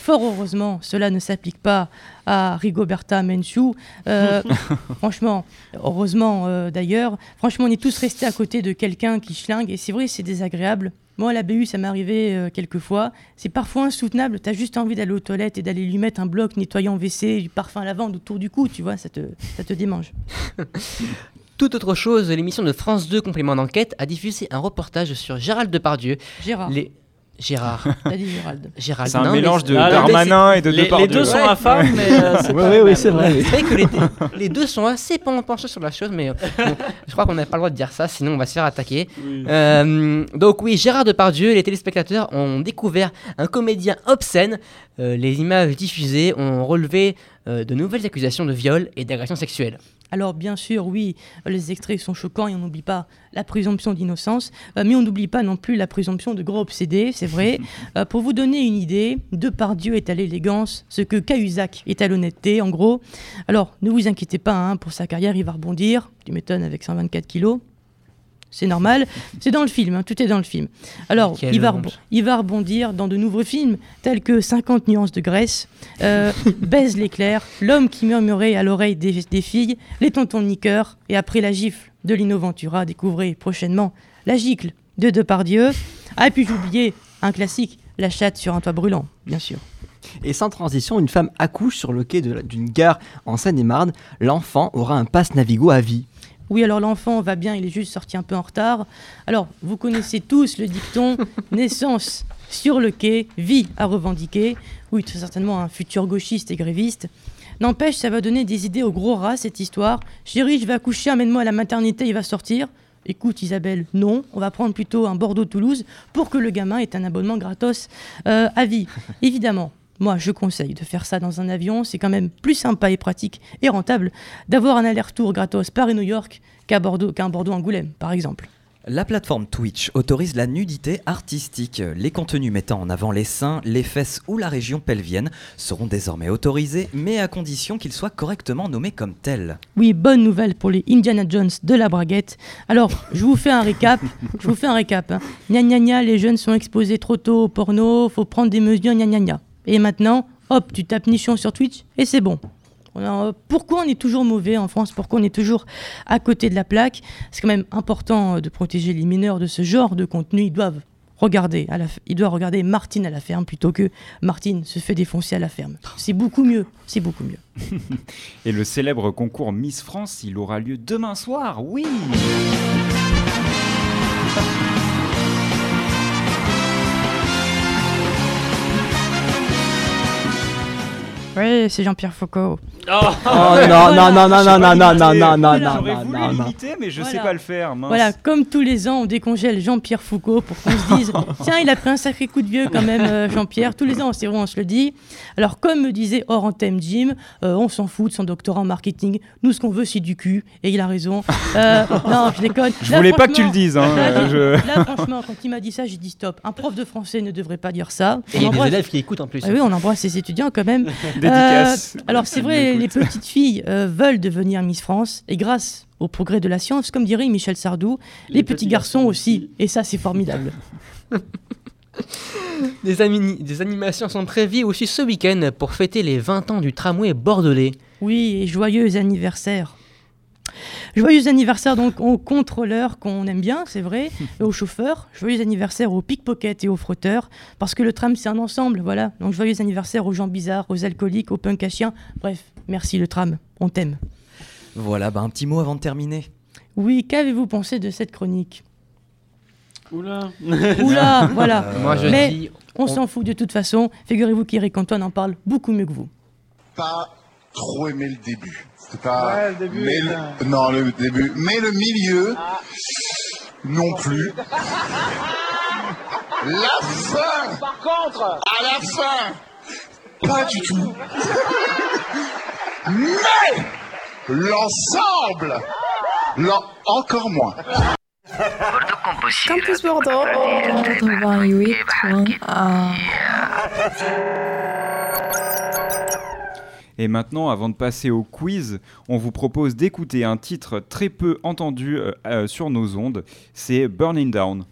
S5: Fort heureusement, cela ne s'applique pas à Rigoberta Menchú. Euh, franchement, heureusement euh, d'ailleurs, franchement, on est tous restés à côté de quelqu'un qui schlingue et c'est vrai, c'est désagréable. Moi, à la BU, ça m'est arrivé euh, quelques fois. C'est parfois insoutenable. T'as juste envie d'aller aux toilettes et d'aller lui mettre un bloc nettoyant WC, du parfum à lavande autour du cou, tu vois, ça te, ça te démange.
S4: Tout autre chose, l'émission de France 2 Complément d'enquête a diffusé un reportage sur Gérald Depardieu.
S5: Gérard.
S4: Les... Gérard.
S5: T'as dit Gérald.
S4: Gérald.
S9: C'est un
S4: non, mais
S9: mélange de
S7: Ah,
S9: Darmanin et de
S7: Les, les
S9: Depardieu.
S7: deux sont
S4: Ouais.
S7: infâmes, mais euh, c'est
S6: Oui,
S7: pas
S6: oui, c'est vrai.
S4: C'est vrai que les, les deux sont assez pen- penchés sur la chose, mais euh, bon, je crois qu'on n'a pas le droit de dire ça, sinon on va se faire attaquer.
S7: Oui.
S4: Euh, donc oui, Gérard Depardieu, les téléspectateurs ont découvert un comédien obscène. Euh, les images diffusées ont relevé euh, de nouvelles accusations de viol et d'agression sexuelle.
S5: Alors bien sûr, oui, les extraits sont choquants et on n'oublie pas la présomption d'innocence, euh, mais on n'oublie pas non plus la présomption de gros obsédé, c'est vrai. Euh, pour vous donner une idée, Depardieu est à l'élégance, ce que Cahuzac est à l'honnêteté, en gros. Alors ne vous inquiétez pas, hein, pour sa carrière, il va rebondir, tu m'étonnes avec 124 kilos. C'est normal, c'est dans le film, hein, tout est dans le film. Alors, il va, il rebondir dans de nouveaux films, tels que 50 nuances de Grèce, euh, Baise l'éclair, L'homme qui murmurait à l'oreille des, des filles, Les tontons niqueurs, et après la gifle de Lino Ventura, découvrez prochainement La gicle de Depardieu. Ah, et puis j'oubliais un classique, La chatte sur un toit brûlant, bien sûr.
S6: Et sans transition, une femme accouche sur le quai d'une gare en Seine-et-Marne. L'enfant aura un passe Navigo à vie.
S5: Oui, alors l'enfant va bien, il est juste sorti un peu en retard. Alors, vous connaissez tous le dicton naissance sur le quai, vie à revendiquer. Oui, très certainement un futur gauchiste et gréviste. N'empêche, ça va donner des idées au gros rat, cette histoire. Chérie, je vais accoucher, amène-moi à la maternité, il va sortir. Écoute Isabelle, non, on va prendre plutôt un Bordeaux-Toulouse pour que le gamin ait un abonnement gratos euh, à vie. Évidemment, moi je conseille de faire ça dans un avion, c'est quand même plus sympa et pratique et rentable d'avoir un aller-retour gratos Paris-New York qu'à Bordeaux, qu'un Bordeaux-Angoulême par exemple.
S8: La plateforme Twitch autorise la nudité artistique. Les contenus mettant en avant les seins, les fesses ou la région pelvienne seront désormais autorisés, mais à condition qu'ils soient correctement nommés comme tels.
S5: Oui, bonne nouvelle pour les Indiana Jones de la braguette. Alors, je vous fais un récap. Je vous fais un récap. hein. Gna gna gna, les jeunes sont exposés trop tôt au porno, faut prendre des mesures, gna gna gna. Et maintenant, hop, tu tapes nichon sur Twitch et c'est bon. Euh, pourquoi on est toujours mauvais en France? Pourquoi on est toujours à côté de la plaque? C'est quand même important euh, de protéger les mineurs de ce genre de contenu. Ils doivent regarder, ils doivent regarder Martine à la ferme plutôt que Martine se fait défoncer à la ferme. C'est beaucoup mieux. C'est beaucoup mieux.
S9: Et le célèbre concours Miss France, il aura lieu demain soir, oui
S5: Oui, c'est Jean-Pierre Foucault.
S6: Oh non, non, non, non, non, non, non, non, non, non,
S9: J'aurais
S6: non,
S9: voulu
S6: non, non.
S9: l'imiter, mais je sais pas le faire, mince.
S5: Voilà, comme tous les ans, on décongèle Jean-Pierre Foucault pour qu'on se dise tiens, il a pris un sacré coup de vieux quand même, euh, Jean-Pierre. Tous les ans, c'est vrai, on se le dit. Alors, comme me disait hors antenne Jim, euh, on s'en fout de son doctorat en marketing. Nous, ce qu'on veut, c'est du cul. Et il a raison. Euh, non, je déconne.
S9: Je voulais pas que tu le dises, hein,
S5: Là,
S9: je-
S5: là, franchement, quand il m'a dit ça, j'ai dit stop. Un prof de français ne devrait pas dire ça.
S4: Et il y a des élèves qui écoutent en plus.
S5: Ah oui, on embrasse les étudiants quand même.
S4: Dédicace.
S5: Euh, alors c'est vrai, les petites filles euh, veulent devenir Miss France et grâce au progrès de la science, comme dirait Michel Sardou, les, petits, garçons, aussi. Et ça, c'est formidable.
S4: Des animations sont prévues aussi ce week-end pour fêter les 20 ans du tramway bordelais.
S5: Oui, et joyeux anniversaire. Joyeux anniversaire donc aux contrôleurs qu'on aime bien, c'est vrai, et aux chauffeurs. Joyeux anniversaire aux pickpockets et aux frotteurs, parce que le tram c'est un ensemble, voilà. Donc joyeux anniversaire aux gens bizarres, aux alcooliques, aux punks à chiens. Bref, merci le tram, on t'aime.
S8: Voilà, bah un petit mot avant de terminer.
S5: Oui, qu'avez-vous pensé de cette chronique?
S7: Oula.
S5: Oula, voilà.
S8: Euh,
S4: Moi, je
S5: Mais
S4: dis-
S5: on
S4: on-
S5: s'en fout de toute façon. Figurez-vous qu'Eric Antoine en parle beaucoup mieux que vous.
S13: pas trop aimé le début. C'était pas.
S17: Ouais, le début,
S13: mais le-
S17: ouais.
S13: Non, le début. Mais le milieu, non plus. La fin
S17: Par contre,
S13: À la fin Pas du tout. Mais l'ensemble l'en- Encore moins.
S18: Campus Bordeaux. 88.1.
S9: Et maintenant, avant de passer au quiz, on vous propose d'écouter un titre très peu entendu euh, euh, sur nos ondes. C'est Burning Down.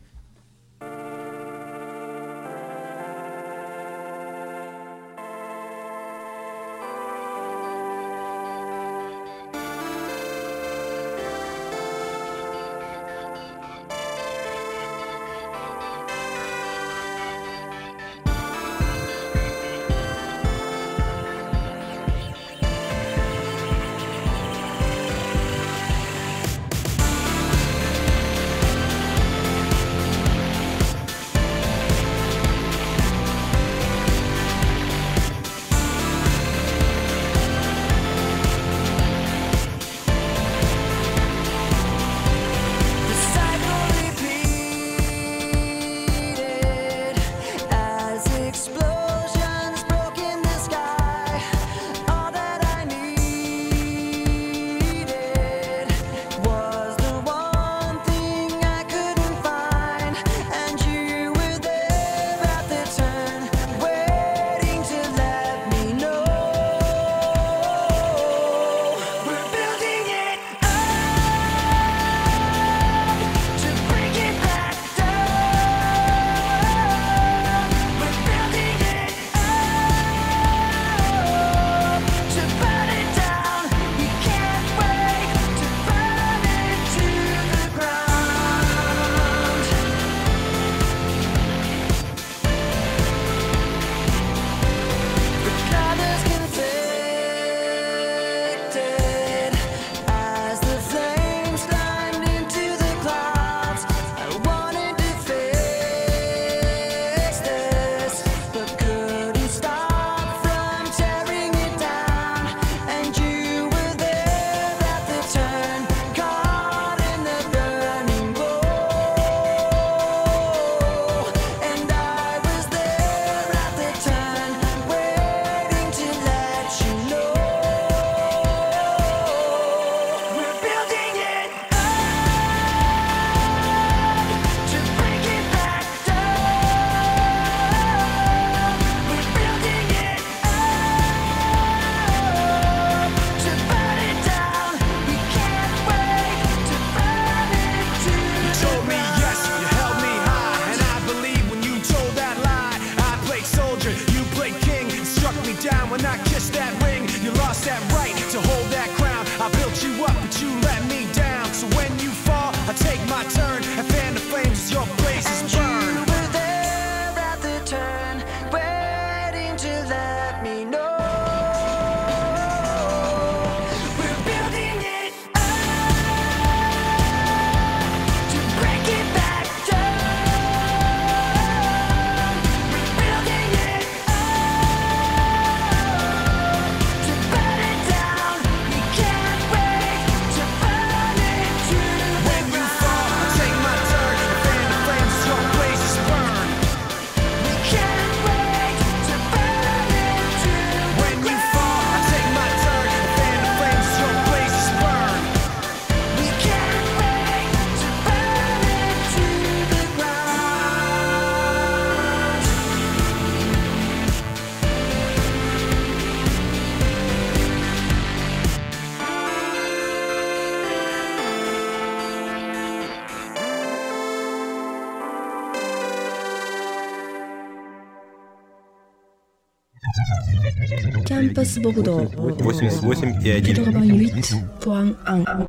S15: Campus Bordeaux. 88.1.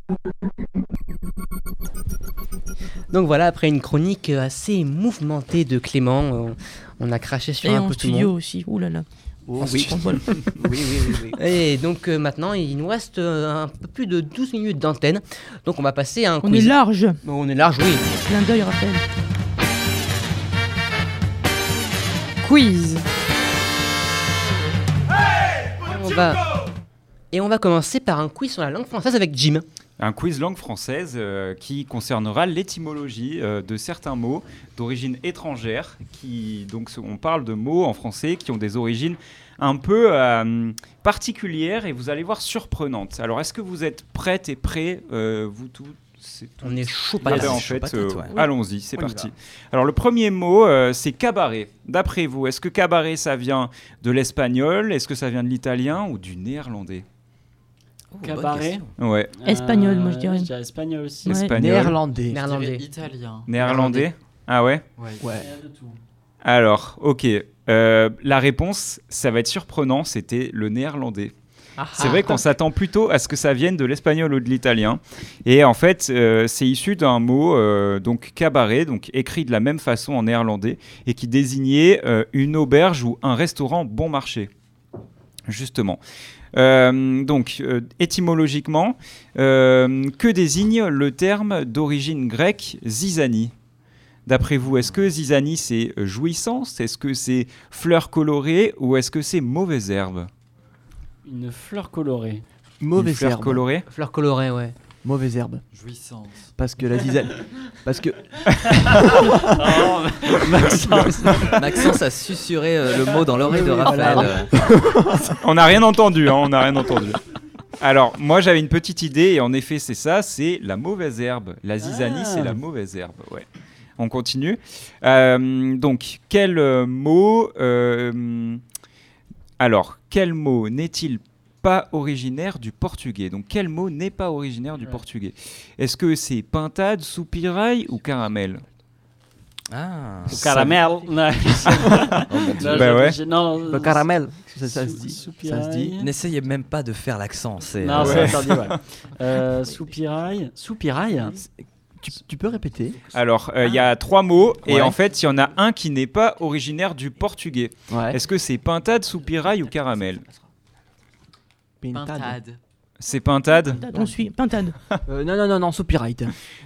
S4: Donc voilà, après une chronique assez mouvementée de Clément, euh, on a craché sur
S5: Et
S4: un
S5: en
S4: peu tout le
S5: studio
S4: monde.
S5: aussi. Ouh là là.
S4: Oh, oui.
S5: studio,
S4: oui, oui, oui, oui. Et donc euh, maintenant, il nous reste euh, un peu plus de 12 minutes d'antenne. Donc on va passer à un
S5: On
S4: quiz.
S5: est large.
S4: Bon, on est large, oui.
S5: Clin d'œil, Raphaël.
S15: Quiz.
S4: Et on va commencer par un quiz sur la langue française avec Jim.
S9: Un quiz langue française euh, qui concernera l'étymologie euh, de certains mots d'origine étrangère. Qui, donc, on parle de mots en français qui ont des origines un peu euh, particulières et vous allez voir surprenantes. Alors, est-ce que vous êtes prêtes et prêts, vous tous
S4: On est chaud
S9: ben,
S4: patate.
S9: en
S8: Chaud
S9: fait,
S8: patate,
S9: euh,
S8: ouais.
S9: allons-y, c'est parti. Alors, le premier mot, euh, c'est cabaret. D'après vous, est-ce que cabaret, ça vient de l'espagnol? Est-ce que ça vient de l'italien ou du néerlandais?
S8: Oh,
S7: Cabaret.
S9: Ouais,
S5: Espagnol, moi, je dirais.
S7: Je dirais espagnol aussi.
S5: Ouais.
S9: espagnol.
S6: Néerlandais.
S4: Néerlandais.
S17: Italien.
S9: Néerlandais Ah ouais?
S17: Ouais.
S6: Ouais.
S9: Alors, ok. Euh, la réponse, ça va être surprenant, c'était le néerlandais. C'est vrai qu'on s'attend plutôt à ce que ça vienne de l'espagnol ou de l'italien. Et en fait, euh, c'est issu d'un mot, euh, donc cabaret, donc écrit de la même façon en néerlandais, et qui désignait euh, une auberge ou un restaurant bon marché. Justement. Donc, étymologiquement, que désigne le terme d'origine grecque zizanie? D'après vous, est-ce que zizanie c'est jouissance? Est-ce que c'est fleur colorée Ou est-ce que c'est mauvaise herbe
S7: Une fleur colorée.
S6: Mauvaise
S9: Une fleur
S6: herbe.
S9: colorée
S4: Fleur colorée, ouais.
S6: Mauvaise herbe.
S17: Jouissance.
S6: Parce que la zizanie. Parce que.
S7: Oh,
S8: Maxence. Maxence a susurré euh, le mot dans l'oreille de Raphaël.
S9: On n'a rien entendu, hein, on n'a rien entendu. Alors, moi j'avais une petite idée, et en effet c'est ça, c'est la mauvaise herbe. La zizanie,
S7: Ah.
S9: c'est la mauvaise herbe, ouais. On continue. Euh, donc, quel euh, mot... euh, alors, quel mot n'est-il pas originaire du portugais? Donc, quel mot n'est pas originaire du
S7: Ouais.
S9: portugais? Est-ce que c'est pintade, soupirail ou caramel?
S8: Ah.
S7: Caramel. Non,
S9: Bah ouais.
S7: non,
S6: Le caramel. Ça, ça se dit. Ça se
S7: soupirail.
S6: dit.
S8: N'essayez même pas de faire l'accent. C'est
S7: Non,
S8: euh,
S7: c'est interdit, ouais. Euh, soupirail. Soupirail
S6: Tu, tu peux répéter
S9: Alors, euh, il y a trois mots, et en fait, il y en a un qui n'est pas originaire du portugais.
S6: Ouais.
S9: Est-ce que c'est pintade, soupirail ou caramel
S17: Pintade.
S9: C'est pintade
S5: Pintade, On suit. Pintade.
S6: Euh, non, non, non, non, soupirail.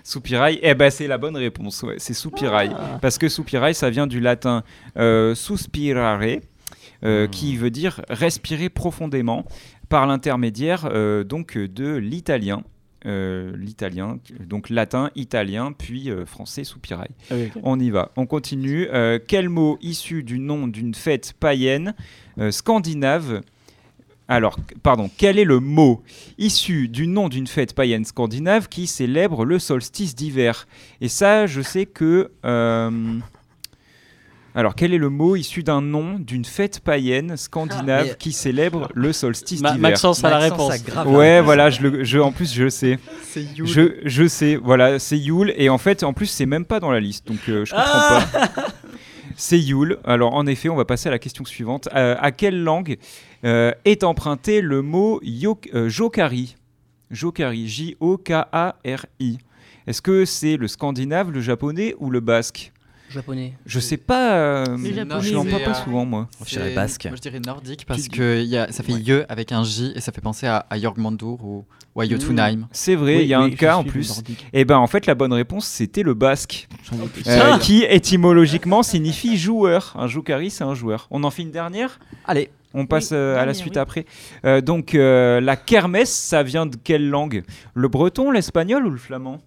S9: Soupirail Eh ben c'est la bonne réponse, ouais, c'est soupirail.
S6: Ah.
S9: Parce que soupirail, ça vient du latin euh, suspirare, euh, qui veut dire respirer profondément, par l'intermédiaire euh, donc de l'italien. Euh, l'italien, donc latin, italien, puis euh, français, soupirail.
S7: Ah oui.
S9: On y va, on continue. Euh, quel mot issu du nom d'une fête païenne scandinave alors, pardon, quel est le mot issu du nom d'une fête païenne scandinave qui célèbre le solstice d'hiver? Et ça, je sais que... euh, Alors, quel est le mot issu d'un nom d'une fête païenne scandinave
S8: Ah, mais-
S9: qui célèbre le solstice
S7: Ma-
S9: d'hiver
S7: Maxence a la réponse.
S9: Ouais,
S8: la
S9: voilà, je le, je, en plus, je sais.
S8: C'est Yule.
S9: Je, je sais, voilà, c'est Yule. Et en fait, en plus, c'est même pas dans la liste. Donc, euh, je comprends pas. C'est Yule. Alors, en effet, on va passer à la question suivante. Euh, à quelle langue euh, est emprunté le mot euh, Jokari? Jokari, J-O-K-A-R-I. Est-ce que c'est le scandinave, le japonais ou le basque?
S4: Japonais.
S9: Je sais pas. euh, je l'emploie
S17: c'est,
S9: pas souvent, moi.
S8: Je dirais basque.
S17: Moi je dirais nordique parce que y a, ça fait ye avec un J et ça fait penser à, à Jorgmundur ou, ou à Jotunheim.
S9: C'est vrai,
S6: Oui,
S9: il y a
S6: oui,
S9: un cas en plus. Et ben, en fait, la bonne réponse, c'était le basque.
S6: J'en ai plus.
S9: Euh, qui étymologiquement signifie joueur. Un joukari, c'est un joueur. On en fait une dernière?
S6: Allez,
S9: On passe
S5: Oui,
S9: euh, à la suite
S5: oui.
S9: après. Euh, donc, euh, la kermesse, ça vient de quelle langue? Le breton, l'espagnol ou le flamand?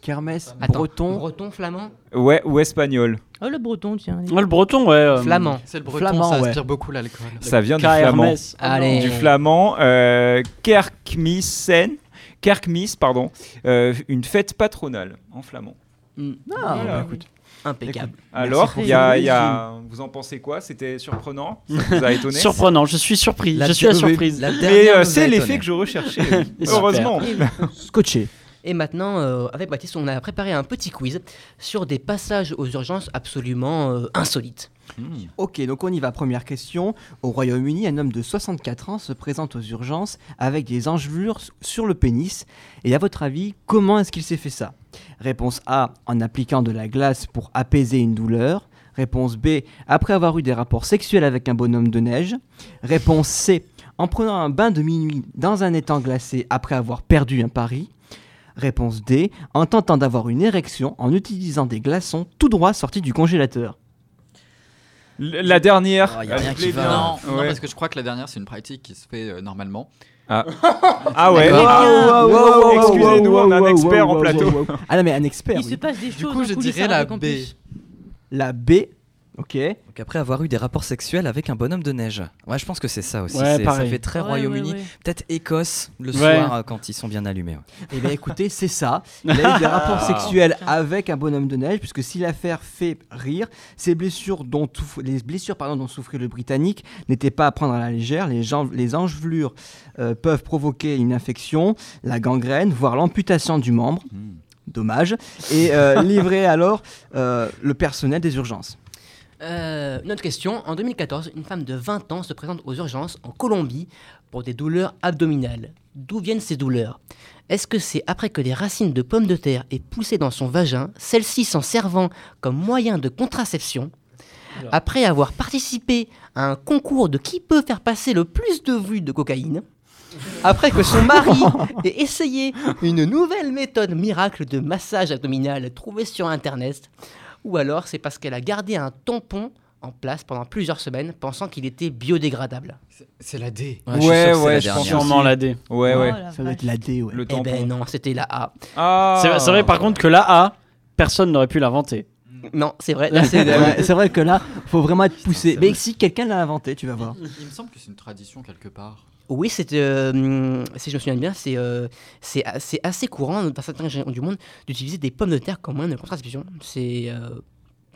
S6: Kermesse,
S4: Attends,
S6: breton.
S4: breton, flamand
S9: Ouais, ou espagnol.
S5: Oh, le breton, tiens.
S7: Ouais, le breton, ouais. euh,
S4: Flamand.
S17: C'est le breton,
S6: Flamand,
S17: ça
S6: ouais.
S17: aspire beaucoup l'alcool.
S9: Ça vient du flamand.
S7: Oh,
S4: Allez.
S9: Du flamand, euh, Kerkmissen. Kerkmis, pardon. euh, une fête patronale en flamand.
S4: Hmm.
S6: Ah,
S9: Voilà.
S6: bah, écoute.
S4: Impeccable.
S9: Alors, y a, y a- vous en pensez quoi? C'était surprenant Ça vous a étonné?
S7: Surprenant, je suis surpris.
S8: La
S7: je suis à surprise.
S8: la
S9: Mais euh, c'est l'effet que je recherchais. Heureusement.
S6: Scotché.
S4: Et maintenant, euh, avec Baptiste, on a préparé un petit quiz sur des passages aux urgences absolument euh, insolites.
S6: Ok, donc on y va. Première question. Au Royaume-Uni, un homme de 64 ans se présente aux urgences avec des engelures sur le pénis. Et à votre avis, comment est-ce qu'il s'est fait ça? Réponse A, en appliquant de la glace pour apaiser une douleur. Réponse B, après avoir eu des rapports sexuels avec un bonhomme de neige. Réponse C, en prenant un bain de minuit dans un étang glacé après avoir perdu un pari. Réponse D, en tentant d'avoir une érection en utilisant des glaçons tout droit sortis du congélateur.
S9: L- La dernière.
S17: Oh, y a rien qui va. Non, parce que je crois que la dernière, c'est une pratique qui se fait euh, normalement.
S9: Ah. Ah ouais.
S6: D'accord. Wow,
S9: wow,
S6: wow, wow,
S9: Excusez-nous,
S6: wow,
S9: on a un expert
S6: wow,
S9: en plateau.
S6: wow, wow. Ah non, mais un expert.
S5: Il
S6: oui.
S5: se passe des choses.
S17: coup,
S5: en
S17: je dirais la
S5: Campus.
S6: La B, ok.
S8: Donc après avoir eu des rapports sexuels avec un bonhomme de neige. Ouais, je pense que c'est ça aussi.
S7: Ouais,
S8: C'est- ça fait très
S5: Ouais,
S8: Royaume-Uni.
S5: ouais, ouais.
S8: Peut-être Écosse le
S7: Ouais.
S8: soir euh, quand ils sont bien allumés. ouais.
S6: Eh bien écoutez, c'est ça. Il a eu des rapports
S9: Ah.
S6: sexuels avec un bonhomme de neige, puisque si l'affaire fait rire, ces blessures dont tout- les blessures pardon, dont souffrait le Britannique n'étaient pas à prendre à la légère. Les, jam- les euh, peuvent provoquer une infection, la gangrène, voire l'amputation du membre. Dommage. Et euh, livrer alors euh, le personnel des urgences.
S4: Euh, une autre question. En 2014, une femme de 20 ans se présente aux urgences en Colombie pour des douleurs abdominales. D'où viennent ces douleurs? Est-ce que c'est après que les racines de pommes de terre aient poussé dans son vagin, celle-ci s'en servant comme moyen de contraception? Après avoir participé à un concours de qui peut faire passer le plus de vues de cocaïne? Après que son mari ait essayé une nouvelle méthode miracle de massage abdominal trouvée sur Internet, ou alors c'est parce qu'elle a gardé un tampon en place pendant plusieurs semaines pensant qu'il était biodégradable.
S17: C'est la D.
S8: Ouais,
S9: Ouais, ouais, je pense.
S7: Sûrement la D.
S9: Ouais, ouais.
S5: Oh, la
S6: Ça doit être la D, ouais.
S9: Le
S4: Eh
S9: tampon.
S4: ben non, c'était la A.
S9: Ah.
S7: C'est vrai par contre que la A, personne n'aurait pu l'inventer.
S4: Non, c'est vrai.
S6: Ouais, c'est vrai que là, faut vraiment être poussé. Mais si quelqu'un l'a inventé, tu vas voir.
S17: Il me semble que c'est une tradition quelque part.
S4: Oui, c'est, euh, si je me souviens bien, c'est euh, c'est assez courant dans certaines régions du monde d'utiliser des pommes de terre comme moyen de contraception. C'est euh,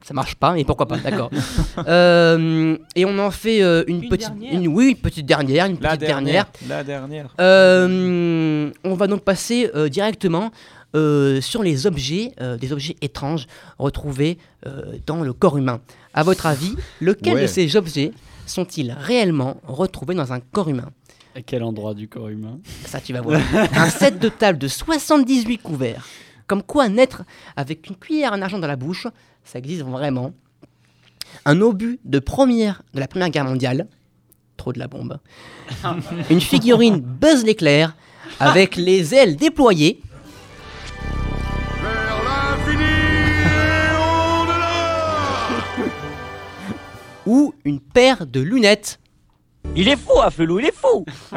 S4: ça marche pas, mais pourquoi pas, d'accord. Euh, et on en fait euh, une,
S5: Une
S4: petite,
S5: dernière
S4: une, oui, une petite dernière, une
S9: La
S4: petite
S9: dernière.
S4: dernière.
S9: La dernière.
S4: Euh, on va donc passer euh, directement euh, sur les objets, euh, des objets étranges retrouvés euh, dans le corps humain. À votre avis, lequel
S9: Ouais.
S4: de ces objets sont-ils réellement retrouvés dans un corps humain?
S7: À quel endroit du corps humain
S4: Ça, tu vas voir. un set de table de 78 couverts. Comme quoi naître avec une cuillère en argent dans la bouche, ça existe vraiment. Un obus de première de la Première Guerre mondiale. Trop de la bombe. une figurine Buzz l'éclair avec les ailes déployées. Ou une paire de lunettes.
S18: Il est fou, Afelou, il est fou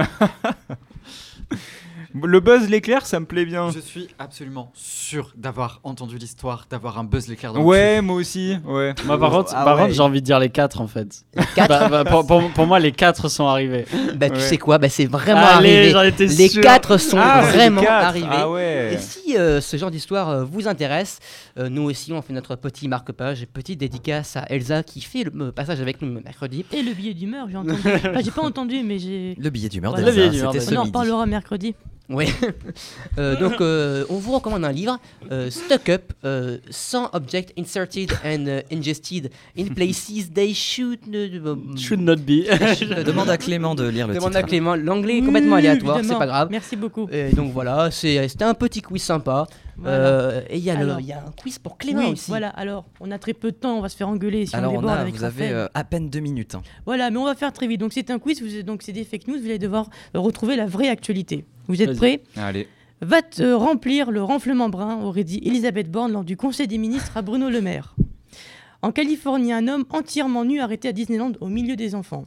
S9: Le buzz l'éclair, ça me plaît bien.
S17: Je suis absolument sûr d'avoir entendu l'histoire, d'avoir un buzz l'éclair dans le
S9: Ouais, moi aussi. Ouais.
S7: Moi, par contre,
S6: Ah
S7: par
S6: ouais.
S7: contre, j'ai envie de dire les quatre en fait.
S4: quatre
S7: Bah, bah, pour, pour- pour moi, les quatre sont arrivés.
S4: Bah, tu
S9: Ouais.
S4: sais quoi Bah, c'est vraiment
S7: Allez,
S4: arrivé.
S7: j'en étais
S4: Les
S7: sûr.
S4: quatre sont
S9: Ah, c'est les
S4: vraiment
S9: quatre.
S4: arrivés.
S9: Ah ouais.
S4: Et si euh, ce genre d'histoire euh, vous intéresse, euh, nous aussi on fait notre petit marque-page, petite dédicace à Elsa qui fait le euh, passage avec nous mercredi.
S5: Et le billet d'humeur, j'ai entendu. Enfin, j'ai pas entendu, mais j'ai.
S8: Le billet d'humeur
S5: Voilà.
S8: d'Elsa,
S7: Le billet d'humeur
S8: c'était
S7: d'Elsa.
S5: On en
S8: midi.
S5: reparlera mercredi.
S4: Oui. Euh, donc euh, on vous recommande un livre, euh, Stuck Up, euh, 100 objects inserted and ingested in places they should,
S7: Should not be.
S8: Demande à Clément de lire le
S4: Demande
S8: titre.
S4: à Clément, l'anglais est complètement
S5: Oui,
S4: aléatoire, c'est pas grave.
S5: Merci beaucoup.
S4: Et donc voilà, c'est- c'était un petit quiz sympa.
S5: Voilà.
S4: Euh, et il y, a le-
S5: Alors.
S4: il y a un quiz pour Clément
S5: Oui,
S4: aussi.
S5: voilà. Alors, on a très peu de temps, on va se faire engueuler si
S8: Alors
S5: on
S8: on
S5: déborde
S8: a,
S5: avec
S8: vous avez euh, à peine deux minutes. hein.
S5: Voilà, mais on va faire très vite. Donc c'est un quiz, vous, donc c'est des fake news, vous allez devoir euh, retrouver la vraie actualité. Vous êtes prêts?
S9: Allez.
S5: Va te remplir le renflement brun, aurait dit Elisabeth Borne lors du Conseil des ministres à Bruno Le Maire. En Californie, un homme entièrement nu arrêté à Disneyland au milieu des enfants.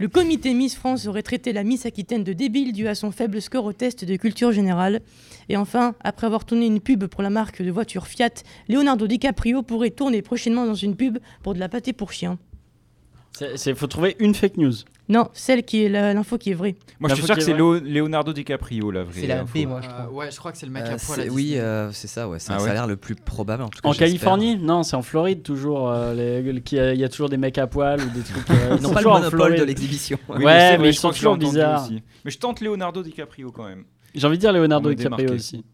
S5: Le comité Miss France aurait traité la Miss Aquitaine de débile dû à son faible score au test de culture générale. Et enfin, après avoir tourné une pub pour la marque de voiture Fiat, Leonardo DiCaprio pourrait tourner prochainement dans une pub pour de la pâté pour chien.
S7: Il faut trouver une fake news.
S5: Non, celle qui est la- l'info qui est vraie.
S9: Moi, je suis sûr que c'est Leonardo DiCaprio, la vraie.
S4: C'est la. B, moi je
S17: Euh,
S4: crois.
S17: ouais, je crois que c'est le mec
S8: Euh,
S17: à poil
S8: c'est- oui, euh, c'est ça, ouais. Ça,
S9: Ah
S8: ça
S9: ouais
S8: a l'air le plus probable. En, tout cas,
S7: En. Californie Non, c'est en Floride toujours. euh, Il y a toujours des mecs à poil ou des trucs. euh,
S8: Ils n'ont
S7: c'est
S8: pas le
S7: toujours en
S8: monopole de l'exhibition.
S9: Oui,
S7: Ouais, mais ils sont toujours bizarres.
S9: Mais je tente Leonardo DiCaprio quand même.
S7: J'ai envie de dire Leonardo DiCaprio aussi.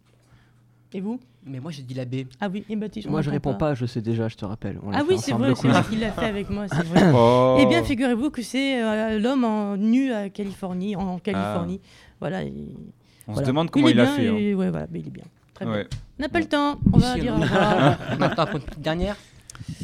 S5: Et vous?
S4: Mais moi j'ai dit la B.
S5: Ah oui, et Baptiste. on
S6: Moi je
S5: répond
S6: réponds pas, je sais déjà, je te rappelle. On
S5: Ah oui, c'est vrai, c'est vrai qu'il l'a fait avec moi, c'est vrai.
S9: Oh.
S5: Eh bien, figurez-vous que c'est euh, l'homme en nu à Californie, en Californie. Voilà. et-
S9: On
S5: voilà.
S9: se demande comment il, a
S5: bien
S9: fait. hein.
S5: et- Ouais, voilà, mais il est bien. Très bien. On n'a pas le temps, on va dire
S4: on-
S5: au revoir.
S4: Maintenant, pour une petite dernière.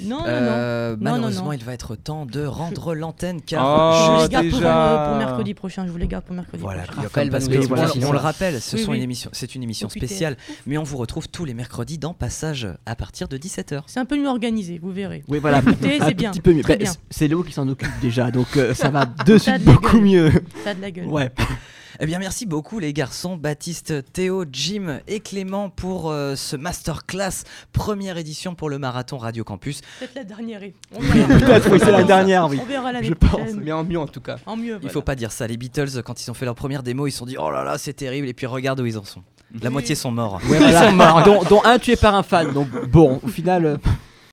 S5: Non, non,
S8: Euh,
S5: non. non,
S8: malheureusement,
S5: non.
S8: il va être temps de rendre l'antenne car
S9: Oh,
S5: je les garde pour, euh, pour mercredi prochain. Je vous les garde pour mercredi
S8: Voilà,
S5: prochain.
S4: Raphaël
S8: parce
S4: va
S8: que on,
S4: expliquer,
S8: on le rappelle, ce
S5: Oui,
S8: sont
S5: oui.
S8: une émission, c'est une émission spéciale, mais on vous retrouve tous les mercredis dans Passage à partir de 17h.
S5: C'est un peu mieux organisé, vous verrez.
S6: Oui, voilà,
S5: c'est bien.
S6: petit peu mieux. Bah, c'est Léo qui s'en occupe déjà, donc euh, ça va de suite beaucoup
S5: gueule.
S6: mieux.
S5: Ça a de la gueule.
S6: Ouais.
S8: Eh bien, merci beaucoup les garçons, Baptiste, Théo, Jim et Clément pour euh, ce masterclass, première édition pour le marathon Radio Campus.
S5: Peut-être la dernière.
S6: peut-être, oui, c'est la dernière, oui.
S5: On verra l'année
S6: Je pense.
S4: Mais en mieux en tout cas.
S5: En mieux.
S8: Il faut pas dire ça, les Beatles, quand ils ont fait leur première démo, ils se sont dit oh là là, c'est terrible, et puis regarde où ils en sont. La
S5: Oui.
S8: moitié sont morts.
S6: Ouais, voilà. dont, dont un tué par un fan, donc bon, au final. euh,